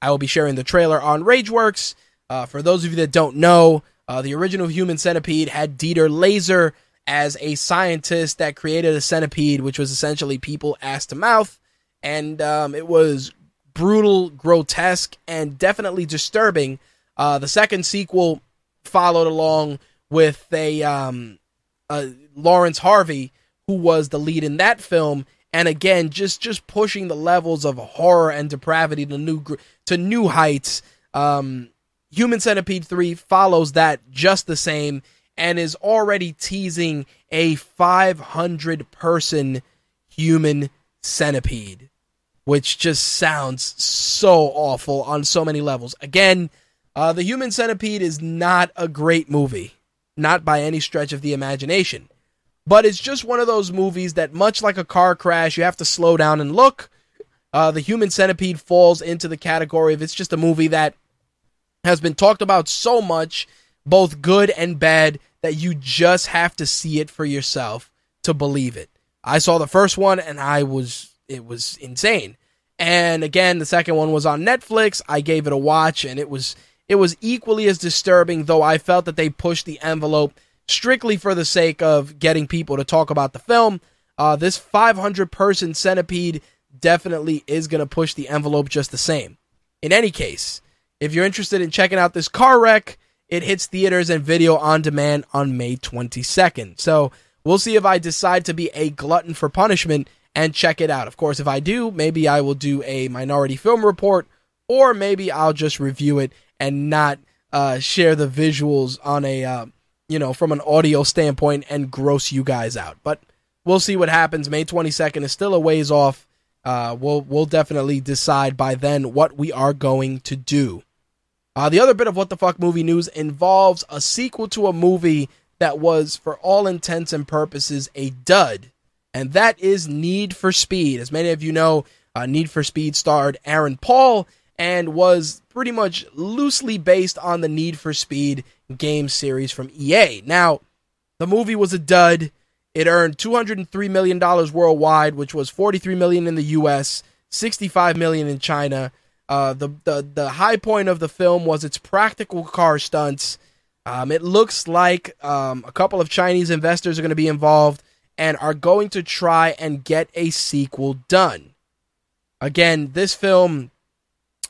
I will be sharing the trailer on RageWorks. Uh, for those of you that don't know, uh, the original Human Centipede had Dieter Laser as a scientist that created a centipede, which was essentially people ass to mouth and um, it was brutal, grotesque, and definitely disturbing. Uh, the second sequel followed along with a um, Laurence Harvey, who was the lead in that film, and again, just just pushing the levels of horror and depravity to new to new heights. Um, Human Centipede three follows that just the same, and is already teasing a 500 person human centipede which just sounds so awful on so many levels. Again, uh, The Human Centipede is not a great movie, not by any stretch of the imagination. But it's just one of those movies that, much like a car crash, you have to slow down and look. Uh, the Human Centipede falls into the category of it's just a movie that has been talked about so much, both good and bad, that you just have to see it for yourself to believe it. I saw the first one and I was it was insane. And again, the second one was on Netflix. I gave it a watch and it was it was equally as disturbing though I felt that they pushed the envelope strictly for the sake of getting people to talk about the film. Uh, this 500 person centipede definitely is going to push the envelope just the same. In any case, if you're interested in checking out this car wreck, it hits theaters and video on demand on May 22nd. So we'll see if I decide to be a glutton for punishment and check it out. Of course, if I do, maybe I will do a minority film report, or maybe I'll just review it and not uh, share the visuals on a, uh, you know, from an audio standpoint and gross you guys out. But we'll see what happens. May 22nd is still a ways off. Uh, we'll we'll definitely decide by then what we are going to do. Uh, the other bit of what the fuck movie news involves a sequel to a movie that was, for all intents and purposes, a dud and that is Need for Speed. As many of you know, uh, Need for Speed starred Aaron Paul and was pretty much loosely based on the Need for Speed game series from EA. Now, the movie was a dud. It earned $203 million worldwide, which was 43 million in the US, 65 million in China. Uh, the, the, the high point of the film was its practical car stunts. Um, it looks like um, a couple of Chinese investors are going to be involved and are going to try and get a sequel done. Again, this film,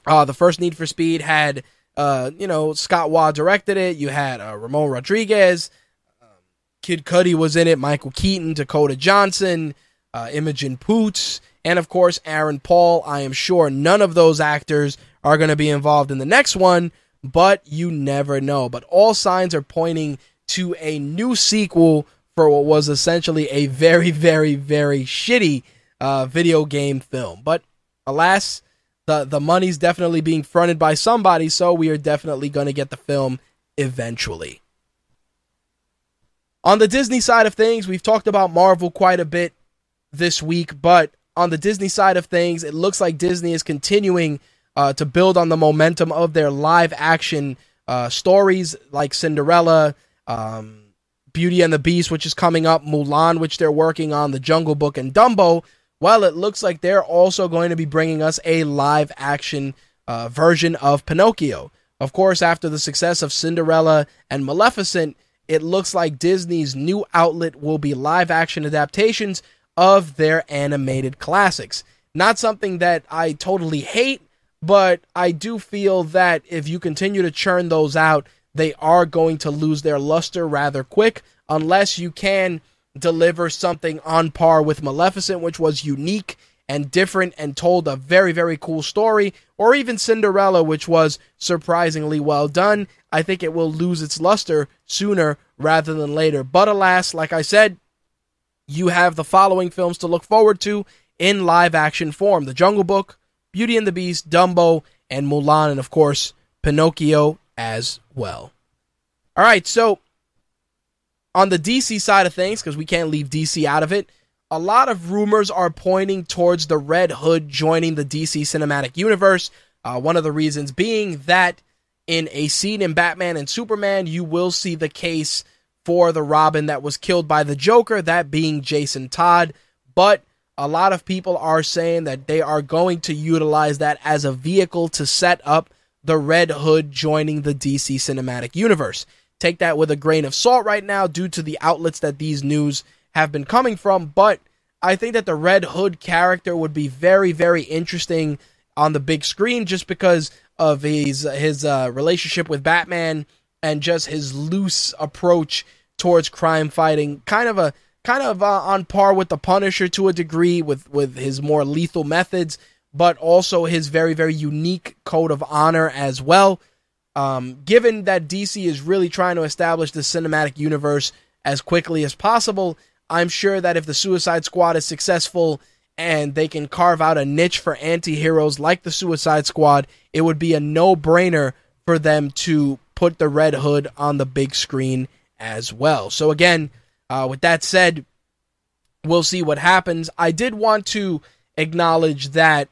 uh, the first Need for Speed had, uh, you know, Scott Waugh directed it. You had uh, Ramon Rodriguez, um, Kid Cudi was in it, Michael Keaton, Dakota Johnson, uh, Imogen Poots, and of course Aaron Paul. I am sure none of those actors are going to be involved in the next one, but you never know. But all signs are pointing to a new sequel for what was essentially a very, very, very shitty uh, video game film. But alas, the the money's definitely being fronted by somebody, so we are definitely going to get the film eventually. On the Disney side of things, we've talked about Marvel quite a bit this week, but on the Disney side of things, it looks like Disney is continuing uh, to build on the momentum of their live action uh, stories like Cinderella, um, Beauty and the Beast, which is coming up, Mulan, which they're working on, The Jungle Book, and Dumbo. Well, it looks like they're also going to be bringing us a live action uh, version of Pinocchio. Of course, after the success of Cinderella and Maleficent, it looks like Disney's new outlet will be live action adaptations of their animated classics. Not something that I totally hate, but I do feel that if you continue to churn those out, they are going to lose their luster rather quick unless you can deliver something on par with Maleficent, which was unique and different and told a very, very cool story, or even Cinderella, which was surprisingly well done. I think it will lose its luster sooner rather than later. But alas, like I said, you have the following films to look forward to in live action form The Jungle Book, Beauty and the Beast, Dumbo, and Mulan, and of course, Pinocchio as well. All right, so on the DC side of things, because we can't leave DC out of it, a lot of rumors are pointing towards the Red Hood joining the DC Cinematic Universe. Uh, one of the reasons being that in a scene in Batman and Superman, you will see the case for the Robin that was killed by the Joker, that being Jason Todd. But a lot of people are saying that they are going to utilize that as a vehicle to set up the Red Hood joining the DC Cinematic Universe. Take that with a grain of salt right now due to the outlets that these news have been coming from, but I think that the Red Hood character would be very, very interesting on the big screen just because of his his uh, relationship with Batman and just his loose approach towards crime fighting. Kind of a kind of uh, on par with the Punisher to a degree with with his more lethal methods but also his very, very unique code of honor as well. Um, given that DC is really trying to establish the cinematic universe as quickly as possible, I'm sure that if the Suicide Squad is successful and they can carve out a niche for anti heroes like the Suicide Squad, it would be a no brainer for them to put the Red Hood on the big screen as well. So, again, uh, with that said, we'll see what happens. I did want to acknowledge that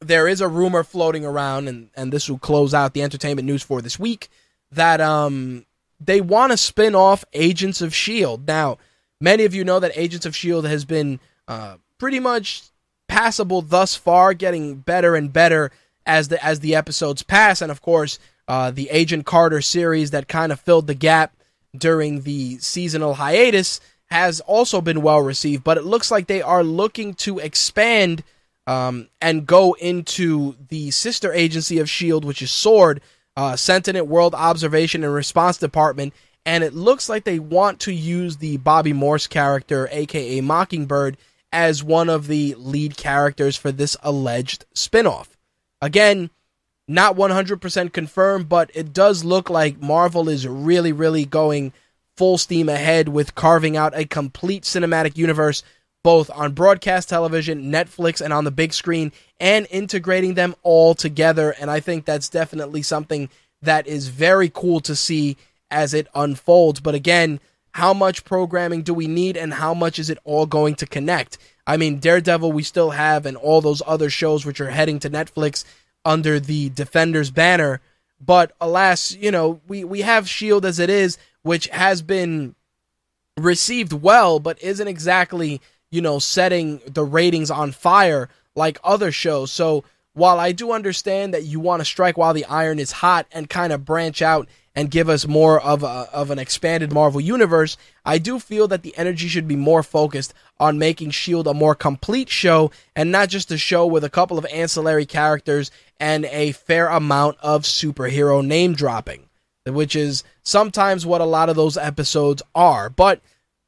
there is a rumor floating around, and, and this will close out the entertainment news for this week, that um they want to spin off Agents of S.H.I.E.L.D. Now, many of you know that Agents of S.H.I.E.L.D. has been uh, pretty much passable thus far, getting better and better as the as the episodes pass, and of course, uh, the Agent Carter series that kind of filled the gap during the seasonal hiatus has also been well received. But it looks like they are looking to expand um, and go into the sister agency of S.H.I.E.L.D., which is SWORD, uh, Sentinel World Observation and Response Department. And it looks like they want to use the Bobbi Morse character, aka Mockingbird, as one of the lead characters for this alleged spinoff. Again, not 100% confirmed, but it does look like Marvel is really, really going full steam ahead with carving out a complete cinematic universe both on broadcast television, Netflix, and on the big screen, and integrating them all together. And I think that's definitely something that is very cool to see as it unfolds. But again, how much programming do we need, and how much is it all going to connect? I mean, Daredevil, we still have, and all those other shows which are heading to Netflix under the Defenders banner. But alas, you know, we, we have S.H.I.E.L.D. as it is, which has been received well, but isn't exactly you know, setting the ratings on fire like other shows. So while I do understand that you want to strike while the iron is hot and kind of branch out and give us more of a, of an expanded Marvel universe, I do feel that the energy should be more focused on making Shield a more complete show and not just a show with a couple of ancillary characters and a fair amount of superhero name dropping, which is sometimes what a lot of those episodes are. But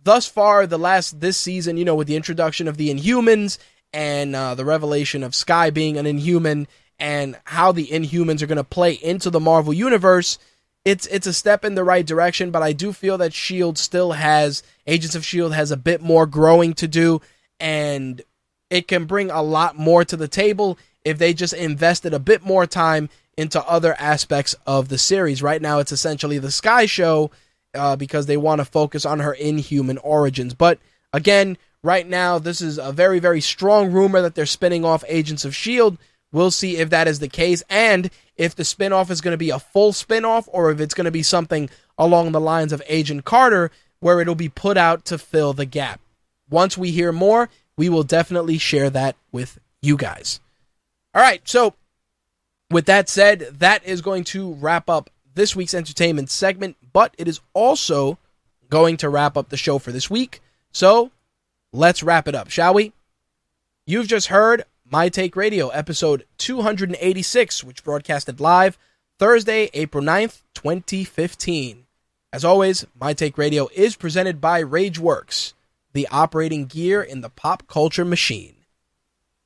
thus far, the last this season, you know, with the introduction of the Inhumans and uh, the revelation of Skye being an Inhuman and how the Inhumans are going to play into the Marvel universe it's it's a step in the right direction, but I do feel that Shield still has Agents of Shield has a bit more growing to do, and it can bring a lot more to the table if they just invested a bit more time into other aspects of the series. Right now, it's essentially the Skye Show uh, because they want to focus on her inhuman origins. But again, right now, this is a very very strong rumor that they're spinning off Agents of Shield. We'll see if that is the case and if the spinoff is going to be a full spinoff or if it's going to be something along the lines of Agent Carter where it'll be put out to fill the gap. Once we hear more, we will definitely share that with you guys. All right, so with that said, that is going to wrap up this week's entertainment segment, but it is also going to wrap up the show for this week. So let's wrap it up, shall we? You've just heard my Take Radio, episode 286, which broadcasted live Thursday, April 9th, 2015. As always, My Take Radio is presented by RageWorks, the operating gear in the pop culture machine.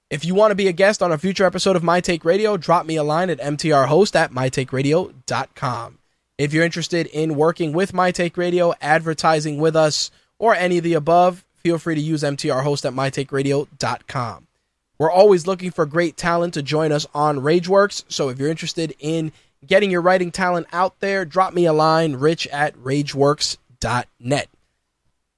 If you want to be a guest on a future episode of My Take Radio, drop me a line at mtrhost at mytakeradio.com. If you're interested in working with My Take Radio, advertising with us, or any of the above, feel free to use mtrhost at mytakeradio.com. We're always looking for great talent to join us on RageWorks. So if you're interested in getting your writing talent out there, drop me a line, rich at rageworks.net.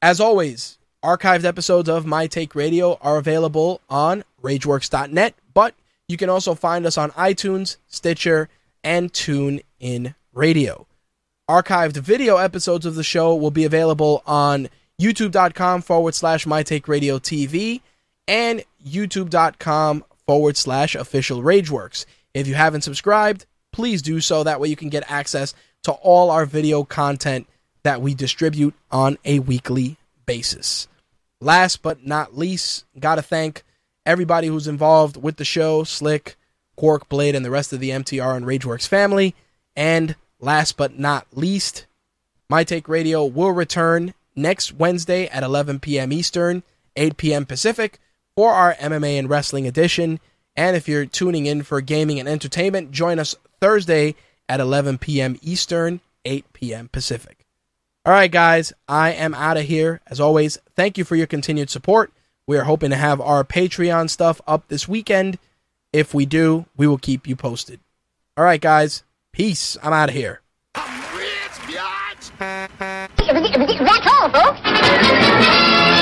As always, archived episodes of My Take Radio are available on rageworks.net, but you can also find us on iTunes, Stitcher, and TuneIn Radio. Archived video episodes of the show will be available on youtube.com forward slash My Take Radio TV and youtube.com forward slash official rageworks. If you haven't subscribed, please do so. That way you can get access to all our video content that we distribute on a weekly basis. Last but not least, gotta thank everybody who's involved with the show, Slick, Quark, Blade, and the rest of the MTR and Rageworks family. And last but not least, My Take Radio will return next Wednesday at 11 p.m. Eastern, 8 p.m. Pacific for our MMA and wrestling edition. And if you're tuning in for gaming and entertainment, join us Thursday at 11 p.m. Eastern, 8 p.m. Pacific. All right, guys, I am out of here. As always, thank you for your continued support. We are hoping to have our Patreon stuff up this weekend. If we do, we will keep you posted. All right, guys, peace. I'm out of here. That's all, folks.